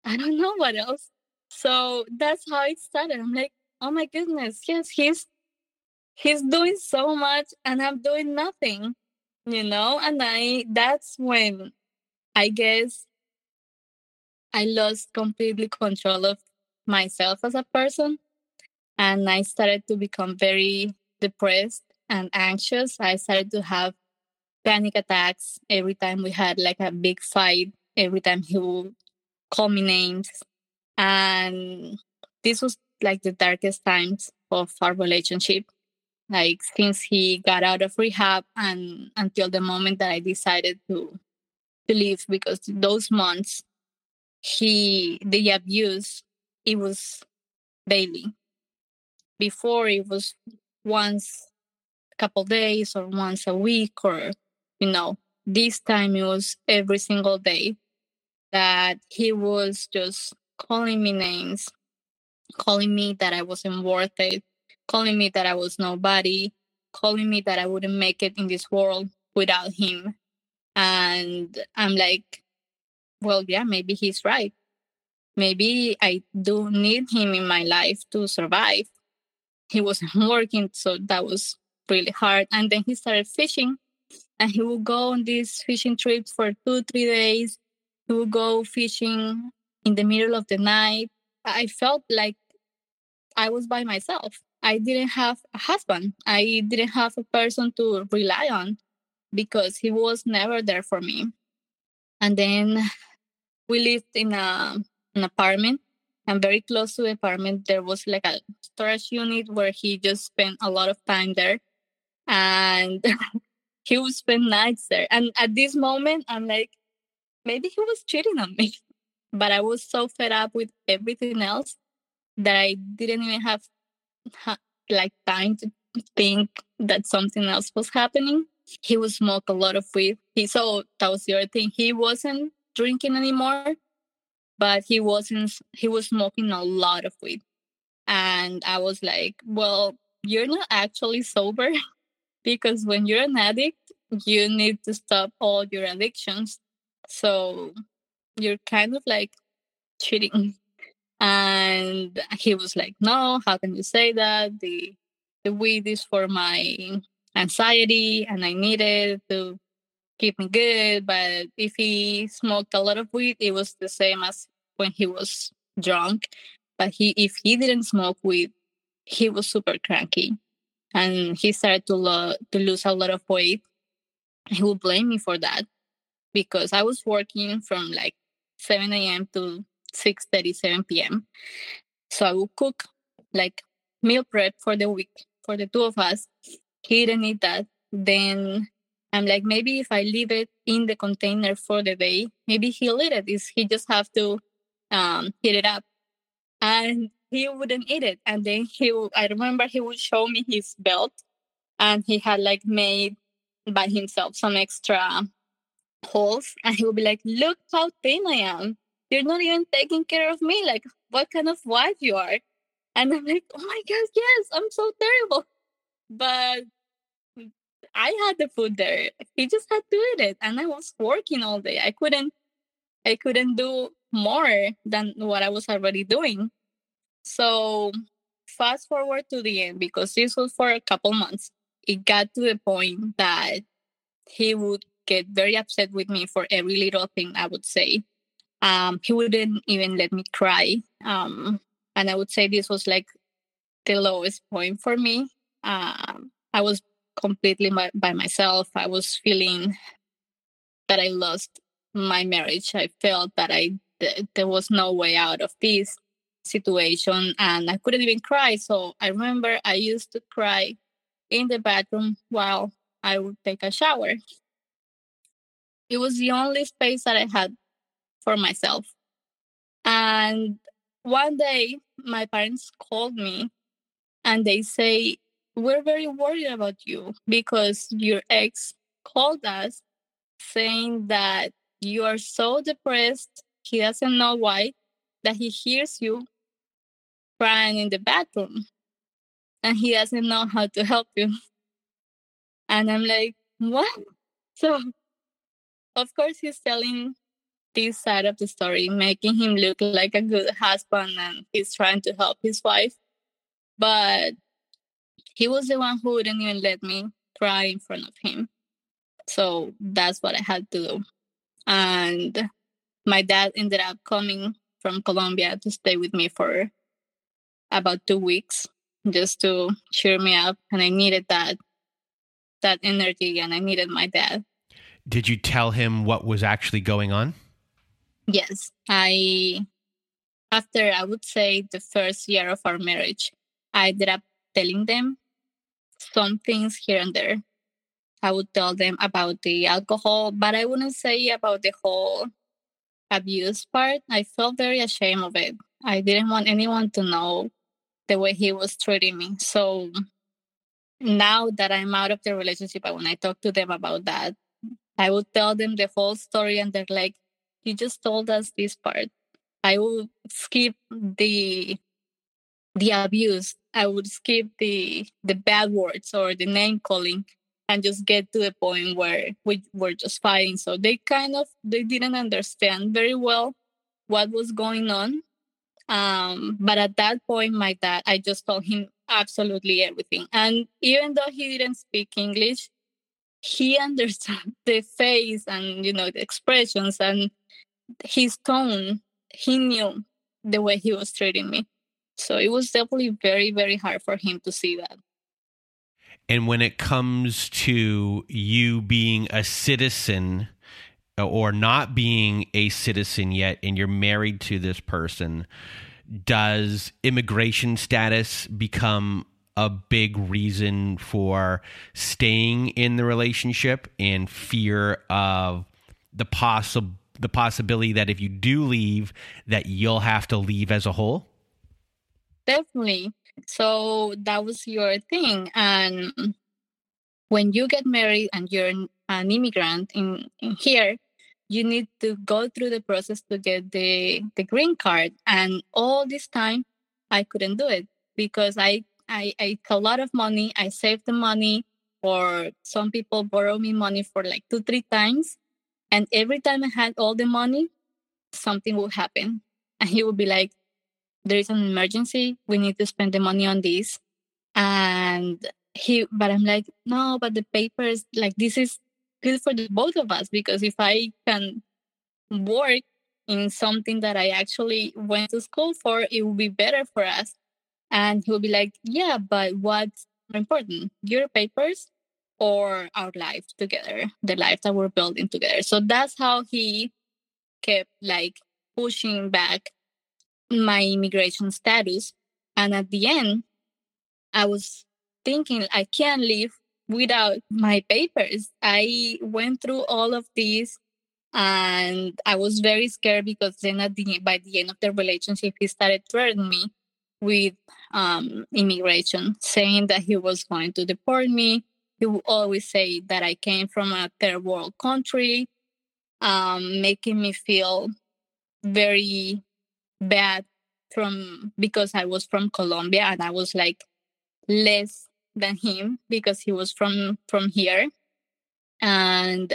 I don't know what else. So that's how it started. I'm like, oh my goodness, yes, he's he's doing so much and I'm doing nothing, you know? And I that's when I guess I lost completely control of myself as a person. And I started to become very depressed and anxious. I started to have panic attacks every time we had like a big fight, every time he would call me names. And this was like the darkest times of our relationship. Like since he got out of rehab and until the moment that I decided to to leave because those months he the abuse it was daily. Before it was once a couple days or once a week or you know this time it was every single day that he was just calling me names calling me that i wasn't worth it calling me that i was nobody calling me that i wouldn't make it in this world without him. And i'm like well yeah maybe he's right. Maybe i do need him in my life to survive he wasn't working so that was really hard. And then he started fishing and he would go on these fishing trips for two three days. He would go fishing in the middle of the night. I felt like i was by myself. I didn't have a husband. I didn't have a person to rely on because he was never there for me. And then we lived in a, an apartment and very close to the apartment there was like a storage unit where he just spent a lot of time there and he would spend nights there. And at this moment, I'm like, maybe he was cheating on me. But I was so fed up with everything else that I didn't even have like time to think that something else was happening. He would smoke a lot of weed. He so that was the other thing. He wasn't drinking anymore, but he wasn't. He was smoking a lot of weed, and I was like, "Well, you're not actually sober." because when you're an addict, you need to stop all your addictions. So you're kind of like cheating. And he was like, No, how can you say that? The the weed is for my anxiety and I need it to keep me good. But if he smoked a lot of weed, it was the same as when he was drunk. But he if he didn't smoke weed, he was super cranky and he started to lo- to lose a lot of weight. He would blame me for that because I was working from like 7 a.m. to 6 37 p.m. So I would cook like meal prep for the week for the two of us. He didn't eat that. Then I'm like, maybe if I leave it in the container for the day, maybe he'll eat it. Is he just have to um, heat it up? And he wouldn't eat it. And then he, I remember he would show me his belt and he had like made by himself some extra holes. And he would be like look how thin i am. You're not even taking care of me. Like what kind of wife you are? And i'm like oh my god yes i'm so terrible. But i had the food there. He just had to eat it. And i was working all day. I couldn't i couldn't do more than what i was already doing so fast forward to the end because this was for a couple months it got to the point that he would get very upset with me for every little thing I would say. Um, he wouldn't even let me cry. Um, and I would say this was like the lowest point for me. Um, I was completely by, by myself. I was feeling that I lost my marriage. I felt that I th- there was no way out of this situation, and I couldn't even cry. So I remember I used to cry in the bathroom while I would take a shower. It was the only space that I had for myself. And one day, my parents called me and they say, We're very worried about you because your ex called us saying that you are so depressed. He doesn't know why, that he hears you crying in the bathroom and he doesn't know how to help you. And I'm like, what? So, of course, he's telling this side of the story, making him look like a good husband and he's trying to help his wife. But he was the one who wouldn't even let me cry in front of him. So that's what I had to do. And my dad ended up coming from Colombia to stay with me for about two weeks just to cheer me up and i needed that that energy and i needed my dad. Did you tell him what was actually going on? Yes. I after i would say the first year of our marriage i ended up telling them some things here and there. I would tell them about the alcohol but i wouldn't say about the whole abuse part i felt very ashamed of it i didn't want anyone to know the way he was treating me. So now that I'm out of the relationship, when I talk to them about that, I would tell them the whole story, and they're like, "You just told us this part." I would skip the the abuse. I would skip the the bad words or the name calling, and just get to the point where we were just fighting. So they kind of they didn't understand very well what was going on um, but at that point, my dad, I just told him absolutely everything. And even though he didn't speak English, he understood the face and, you know, the expressions and his tone. He knew the way he was treating me. So it was definitely very, very hard for him to see that. And when it comes to you being a citizen uh, or not being a citizen yet and you're married to this person, does immigration status become a big reason for staying in the relationship and fear of the possible the possibility that if you do leave that you'll have to leave as a whole? Definitely so that was your thing and when you get married and you're an immigrant in, in here you need to go through the process to get the the green card and all this time i couldn't do it because i i i a lot of money. I saved the money or some people borrow me money for like two three times and every time i had all the money something would happen. And he would be like there is an emergency we need to spend the money on this and he but i'm like no but the papers like this is good for the both of us because if I can work in something that I actually went to school for, it will be better for us. And he will be like, Yeah, but what's more important, your papers or our life together, the life that we're building together? So that's how he kept like pushing back my immigration status. And at the end, I was thinking I can't leave without my papers. I went through all of these and I was very scared because then at the by the end of the relationship he started threatening me with um, immigration, saying that he was going to deport me. He would always say that I came from a third world country, um, making me feel very bad from because I was from Colombia and I was like less than him because he was from from here. And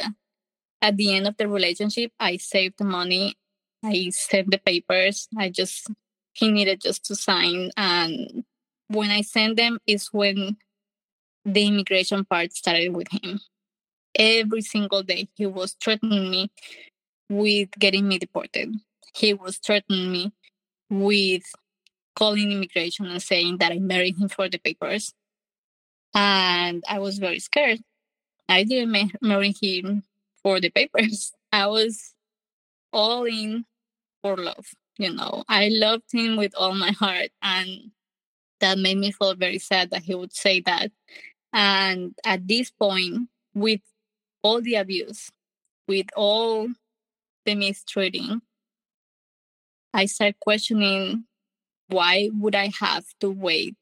at the end of the relationship, I saved the money. I sent the papers. I just he needed just to sign. And when I sent them is when the immigration part started with him. Every single day, he was threatening me with getting me deported. He was threatening me with calling immigration and saying that I married him for the papers. And I was very scared. I didn't marry him for the papers. I was all in for love you know i loved him with all my heart and that made me feel very sad that he would say that and at this point with all the abuse with all the mistreating i start questioning why would i have to wait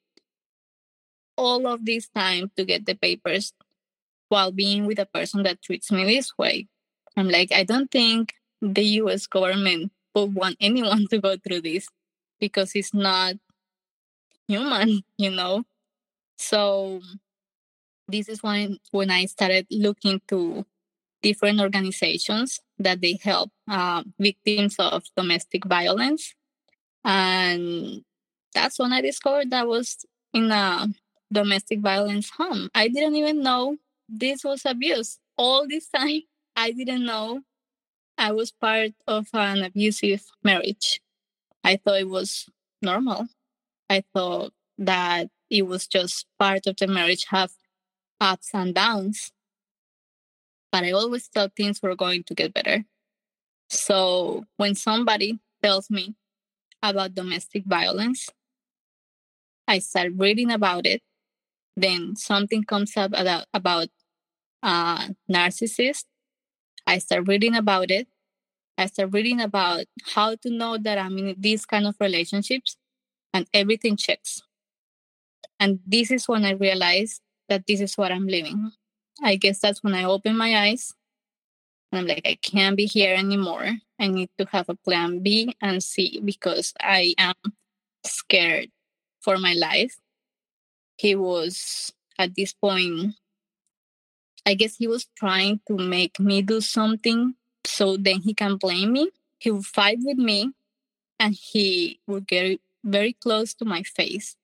all of this time to get the papers while being with a person that treats me this way i'm like i don't think the us government would want anyone to go through this because it's not human, you know? So this is when when I started looking to different organizations that they help uh, victims of domestic violence, and that's when I discovered that was in a domestic violence home. I didn't even know this was abuse. All this time, I didn't know I was part of an abusive marriage. I thought it was normal. I thought that it was just part of the marriage have ups and downs. But I always thought things were going to get better. So when somebody tells me about domestic violence, I start reading about it. Then something comes up about, about uh, narcissist I start reading about it. I start reading about how to know that I'm in these kind of relationships and everything checks. And this is when I realized that this is what I'm living. I guess that's when I open my eyes and I'm like, I can't be here anymore. I need to have a plan B and C because I am scared for my life. He was at this point I guess he was trying to make me do something so then he can blame me. He would fight with me and he would get very close to my face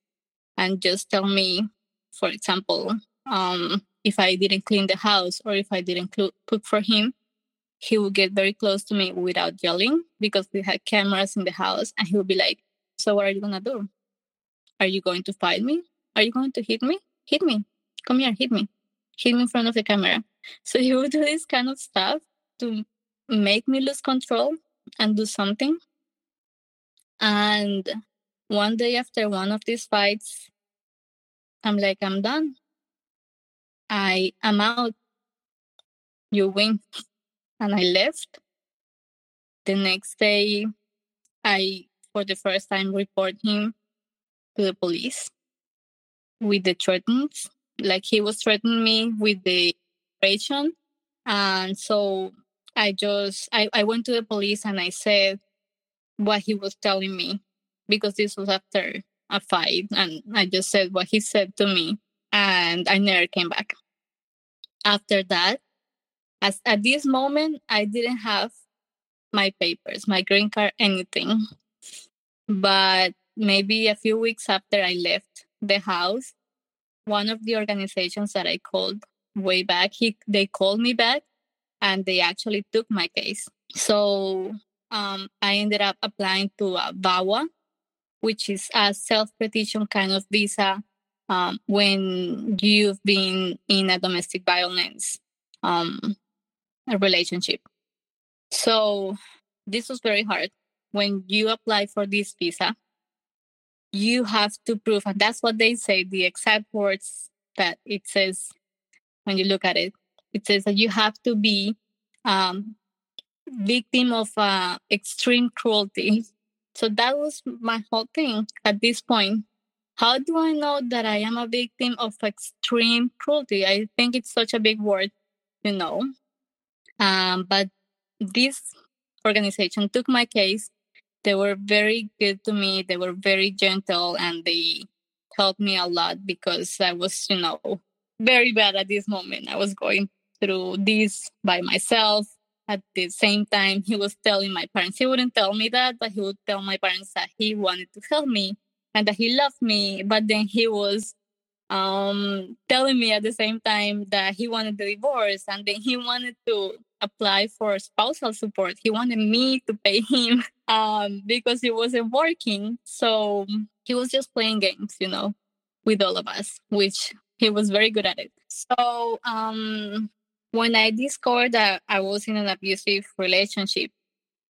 and just tell me, for example, um, if I didn't clean the house or if I didn't cook for him, he would get very close to me without yelling because we had cameras in the house and he would be like, So, what are you to do? Are you going to fight me? Are you going to hit me? Hit me. Come here, hit me Hit me in front of the camera. So he would do this kind of stuff to make me lose control and do something. And one day after one of these fights, I'm like, I'm done. I am out. You win. And I left. The next day, I, for the first time, report him to the police with the threats like he was threatening me with the operation and so i just I, I went to the police and i said what he was telling me because this was after a fight and i just said what he said to me and i never came back after that as at this moment i didn't have my papers my green card anything but maybe a few weeks after i left the house one of the organizations that I called way back, he they called me back and they actually took my case. So um, I ended up applying to a VAWA, which is a self-petition kind of visa um, when you've been in a domestic violence um, a relationship. So this was very hard. When you apply for this visa, you have to prove, and that's what they say, the exact words that it says when you look at it. It says that you have to be um, victim of uh, extreme cruelty So that was my whole thing at this point. How do I know that I am a victim of extreme cruelty? I think it's such a big word, you know. Um, but this organization took my case. They were very good to me. They were very gentle and they helped me a lot because I was, you know, very bad at this moment. I was going through this by myself. At the same time, he was telling my parents, he wouldn't tell me that, but he would tell my parents that he wanted to help me and that he loved me. But then he was um, telling me at the same time that he wanted the divorce and then he wanted to apply for spousal support. He wanted me to pay him um, because he wasn't working. So he was just playing games, you know, with all of us, which he was very good at it. So um, when I discovered that I was in an abusive relationship,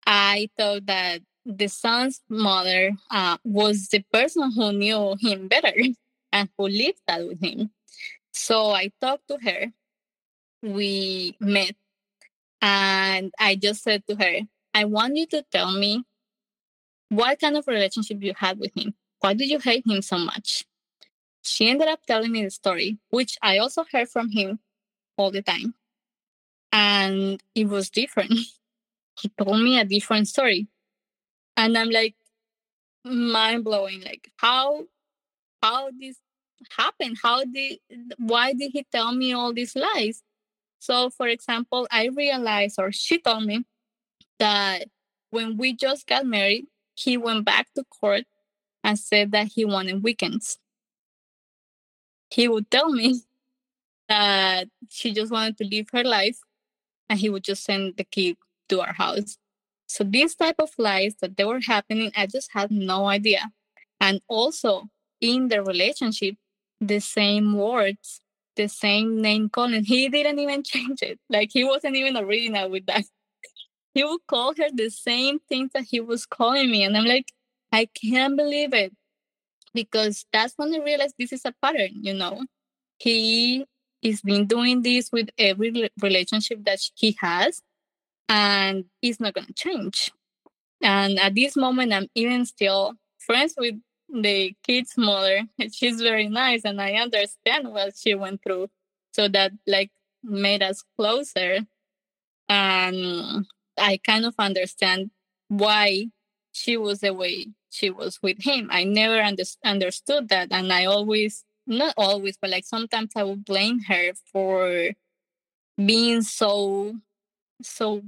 I thought that the son's mother uh, was the person who knew him better and who lived that with him. So I talked to her. We met, and I just said to her, I want you to tell me what kind of relationship you had with him. Why did you hate him so much? She ended up telling me the story, which I also heard from him all the time. And it was different. he told me a different story. And I'm like mind blowing. Like how how this happened? How did why did he tell me all these lies? So for example, I realized or she told me that when we just got married, he went back to court and said that he wanted weekends. He would tell me that she just wanted to live her life and he would just send the kid to our house. So these type of lies that they were happening, I just had no idea. And also in the relationship, the same words, the same name calling. He didn't even change it. Like he wasn't even original with that. He would call her the same things that he was calling me. And I'm like, I can't believe it. Because that's when I realized this is a pattern, you know. He is been doing this with every relationship that he has, and it's not gonna change. And at this moment I'm even still friends with the kid's mother. She's very nice and I understand what she went through. So that like made us closer. And I kind of understand why she was the way she was with him. I never under- understood that. And I always, not always, but like sometimes I would blame her for being so, so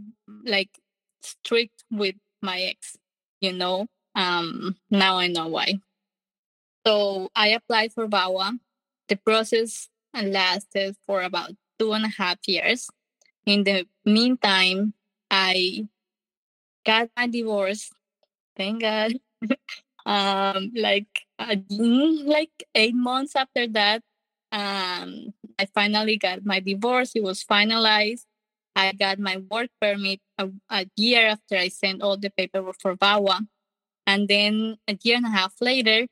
like strict with my ex, you know? Um, now I know why. So I applied for VAWA. The process lasted for about two and a half years. In the meantime, I got my divorce. Thank God. um, like uh, like eight months after that, um, I finally got my divorce. It was finalized. I got my work permit a, a year after I sent all the paperwork for VAWA. And then a year and a half later,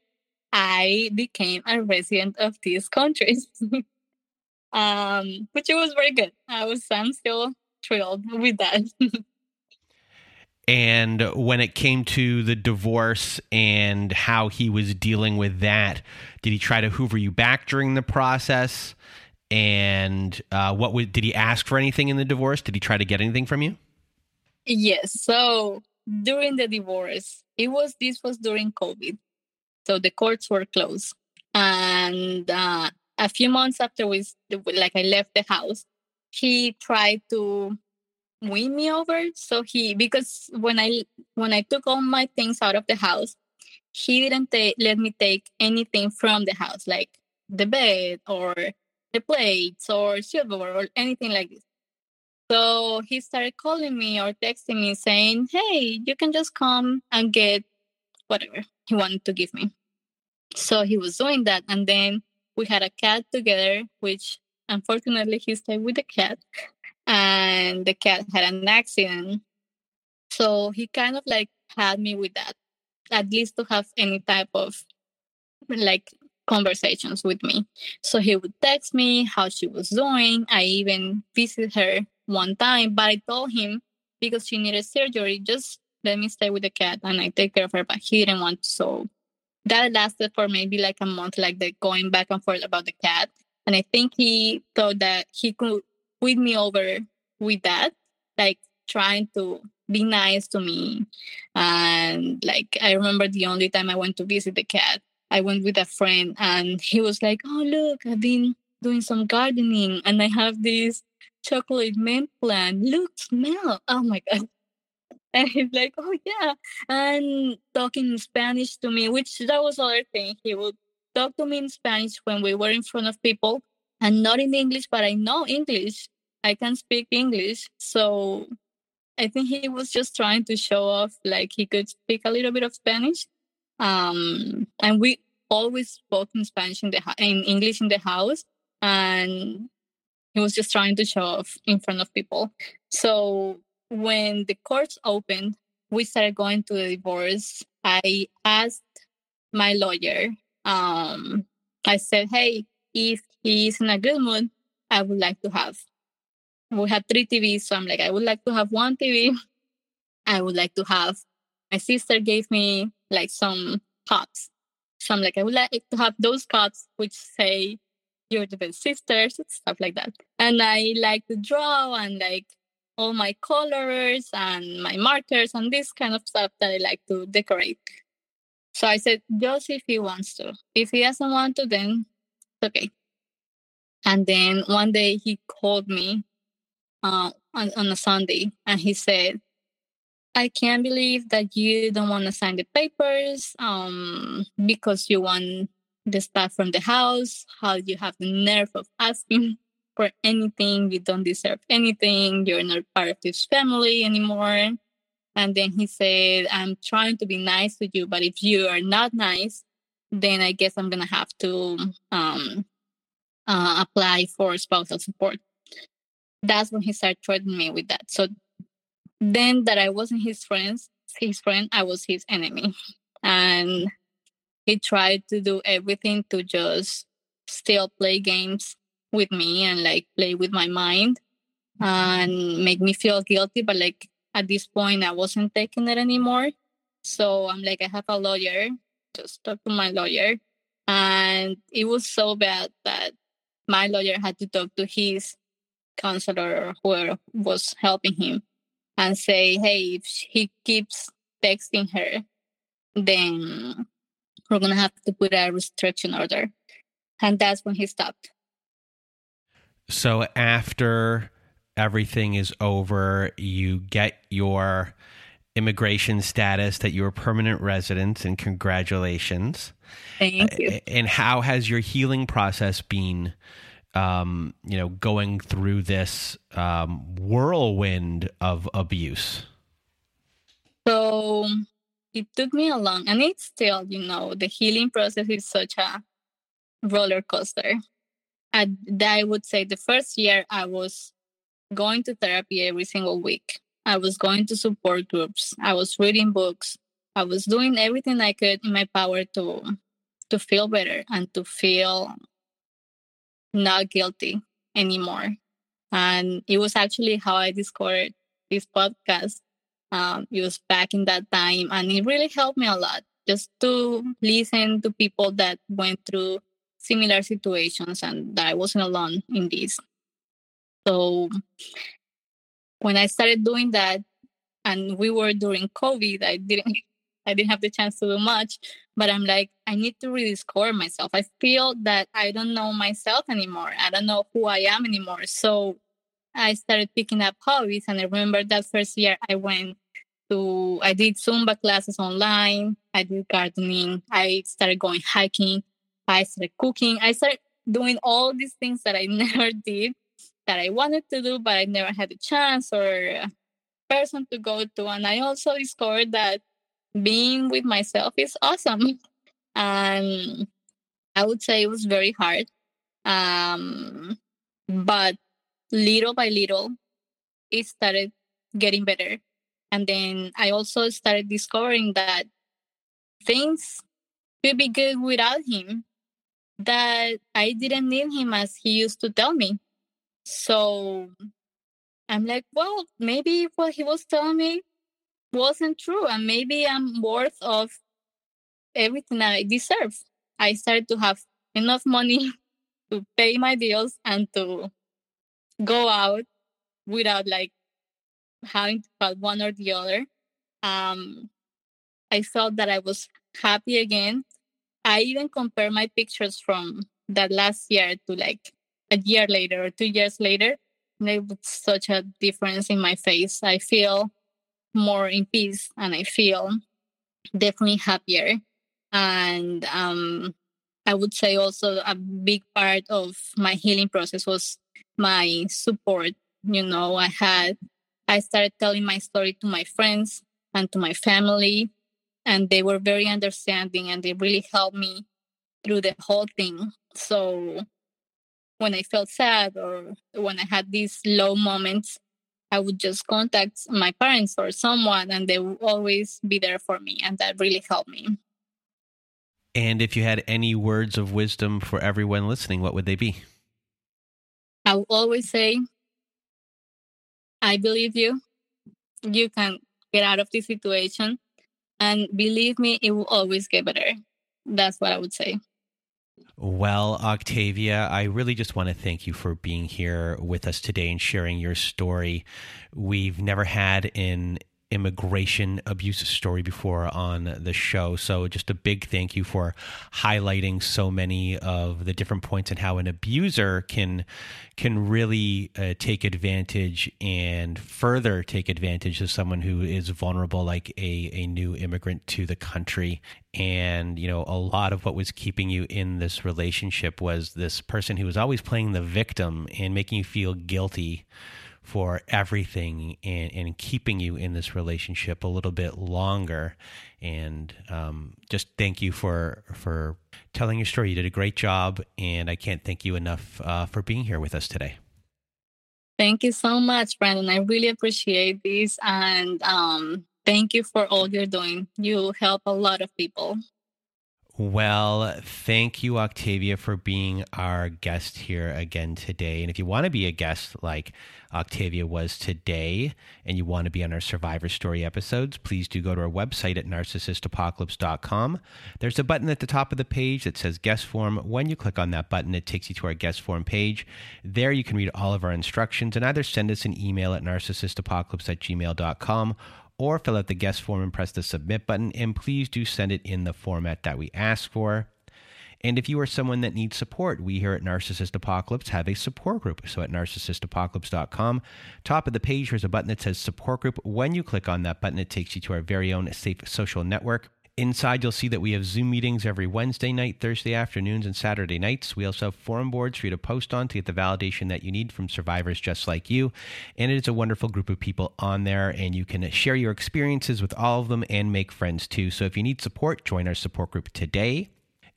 I became a resident of these countries, um, which was very good. I was I'm still thrilled with that. and when it came to the divorce and how he was dealing with that, did he try to hoover you back during the process? And uh, what did he ask for anything in the divorce? Did he try to get anything from you? Yes. So during the divorce, it was this was during COVID. So the courts were closed. And uh, a few months after we, like I left the house, he tried to win me over. So he, because when I, when I took all my things out of the house, he didn't ta- let me take anything from the house, like the bed or plates or silverware or anything like this. So he started calling me or texting me saying, Hey, you can just come and get whatever he wanted to give me. So he was doing that. And then we had a cat together, which unfortunately he stayed with the cat. And the cat had an accident. So he kind of like had me with that, at least to have any type of like conversations with me. So he would text me how she was doing. I even visited her one time, but I told him because she needed surgery, just let me stay with the cat and I take care of her. But he didn't want. So that lasted for maybe like a month, like the going back and forth about the cat. And I think he thought that he could win me over with that, like trying to be nice to me. And like, I remember the only time I went to visit the cat, I went with a friend and he was like, Oh, look, I've been doing some gardening and I have this chocolate mint plant. Look, smell. Oh my God. And he's like, Oh, yeah. And talking Spanish to me, which that was other thing. He would talk to me in Spanish when we were in front of people and not in English, but I know English. I can speak English. So I think he was just trying to show off like he could speak a little bit of Spanish. Um, and we always spoke in Spanish in the in English in the house, and he was just trying to show off in front of people. So when the courts opened, we started going to the divorce. I asked my lawyer. Um, I said, "Hey, if he's in a good mood, I would like to have we had three TVs. So I'm like, I would like to have one TV. I would like to have, my sister gave me like some cups. So I'm like, I would like to have those cups which say, you're the best sisters, stuff like that. And I like to draw and like all my colors and my markers and this kind of stuff that I like to decorate. So I said, just if he wants to. If he doesn't want to, then okay. And then one day he called me uh, on, on a Sunday, and he said, I can't believe that you don't want to sign the papers um, because you want the stuff from the house. How you have the nerve of asking for anything? You don't deserve anything. You're not part of this family anymore. And then he said, I'm trying to be nice to you, but if you are not nice, then I guess I'm going to have to um, uh, apply for spousal support that's when he started threatening me with that. So then that I wasn't his friends, his friend, I was his enemy. And he tried to do everything to just still play games with me and like play with my mind and make me feel guilty. But like at this point, I wasn't taking it anymore. So I'm like, I have a lawyer. Just talk to my lawyer. And it was so bad that my lawyer had to talk to his counselor or whoever was helping him and say, hey, if he keeps texting her, then we're going to have to put a restriction order. And that's when he stopped. So after everything is over, you get your immigration status that you're a permanent resident, and congratulations. Thank uh, you. And how has your healing process been um, you know, going through this um, whirlwind of abuse? So it took me a long, and it's still, you know, the healing process is such a roller coaster. I, I would say the first year I was going to therapy every single week. I was going to support groups. I was reading books. I was doing everything I could in my power to to feel better and to feel not guilty anymore. And it was actually how I discovered this podcast. Um, it was back in that time, and it really helped me a lot just to listen to people that went through similar situations and that I wasn't alone in this. So when I started doing that, and we were during COVID, I didn't I didn't have the chance to do much, but I'm like, I need to rediscover myself. I feel that I don't know myself anymore. I don't know who I am anymore. So I started picking up hobbies. And I remember that first year I went to, I did Zumba classes online. I did gardening. I started going hiking. I started cooking. I started doing all these things that I never did that I wanted to do, but I never had a chance or a person to go to. And I also discovered that being with myself is awesome. And I would say it was very hard. Um, but little by little, it started getting better. And then I also started discovering that things could be good without him, that I didn't need him as he used to tell me. So I'm like, well, maybe what he was telling me wasn't true. And maybe I'm worth of everything I deserve. I started to have enough money to pay my bills and to go out without like having to cut one or the other. Um, I felt that I was happy again. I even compare my pictures from that last year to like a year later or two years later. And There was such a difference in my face. I feel more in peace and I feel definitely happier. And um, I would say also a big part of my healing process was my support. You know, I had, I started telling my story to my friends and to my family, and they were very understanding and they really helped me through the whole thing. So when I felt sad or when I had these low moments, I would just contact my parents or someone and they would always be there for me. And that really helped me. And if you had any words of wisdom for everyone listening, what would they be? I will always say, I believe you. You can get out of this situation. And believe me, it will always get better. That's what I would say. Well, Octavia, I really just want to thank you for being here with us today and sharing your story. We've never had an immigration abuse story before on the show. So just a big thank you for highlighting so many of the different points and how an abuser can can really uh, take advantage and further take advantage of someone who is vulnerable like a, a new immigrant to the country and you know a lot of what was keeping you in this relationship was this person who was always playing the victim and making you feel guilty for everything and, and keeping you in this relationship a little bit longer. And um, just thank you for for telling your story. You did a great job, and I can't thank you enough uh, for being here with us today. Thank you so much, Brandon. I really appreciate this, and um, thank you for all you're doing. You help a lot of people. Well, thank you, Octavia, for being our guest here again today. And if you want to be a guest like Octavia was today and you want to be on our Survivor Story episodes, please do go to our website at narcissistapocalypse.com. There's a button at the top of the page that says guest form. When you click on that button, it takes you to our guest form page. There you can read all of our instructions and either send us an email at narcissistapocalypse at gmail.com or fill out the guest form and press the submit button. And please do send it in the format that we ask for. And if you are someone that needs support, we here at Narcissist Apocalypse have a support group. So at narcissistapocalypse.com, top of the page, there's a button that says support group. When you click on that button, it takes you to our very own safe social network. Inside, you'll see that we have Zoom meetings every Wednesday night, Thursday afternoons, and Saturday nights. We also have forum boards for you to post on to get the validation that you need from survivors just like you. And it is a wonderful group of people on there, and you can share your experiences with all of them and make friends too. So if you need support, join our support group today.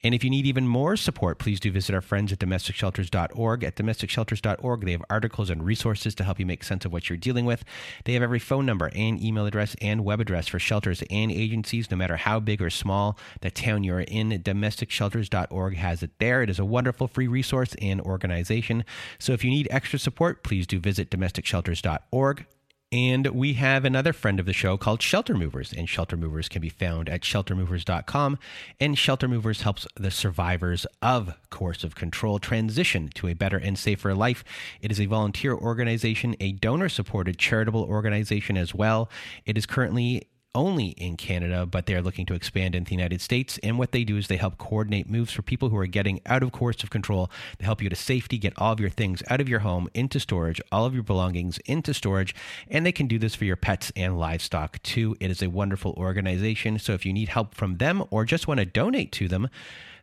And if you need even more support, please do visit our friends at domesticshelters.org. At domesticshelters.org, they have articles and resources to help you make sense of what you're dealing with. They have every phone number and email address and web address for shelters and agencies, no matter how big or small the town you're in. Domesticshelters.org has it there. It is a wonderful free resource and organization. So if you need extra support, please do visit domesticshelters.org. And we have another friend of the show called Shelter Movers, and Shelter Movers can be found at sheltermovers.com. And Shelter Movers helps the survivors of Coercive control transition to a better and safer life. It is a volunteer organization, a donor supported charitable organization as well. It is currently only in Canada, but they're looking to expand in the United States. And what they do is they help coordinate moves for people who are getting out of coercive control. They help you to safety, get all of your things out of your home into storage, all of your belongings into storage. And they can do this for your pets and livestock too. It is a wonderful organization. So if you need help from them or just want to donate to them,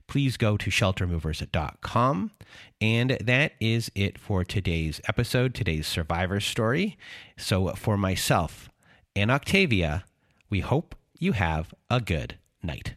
please go to sheltermovers.com. And that is it for today's episode, today's survivor story. So for myself and Octavia, we hope you have a good night.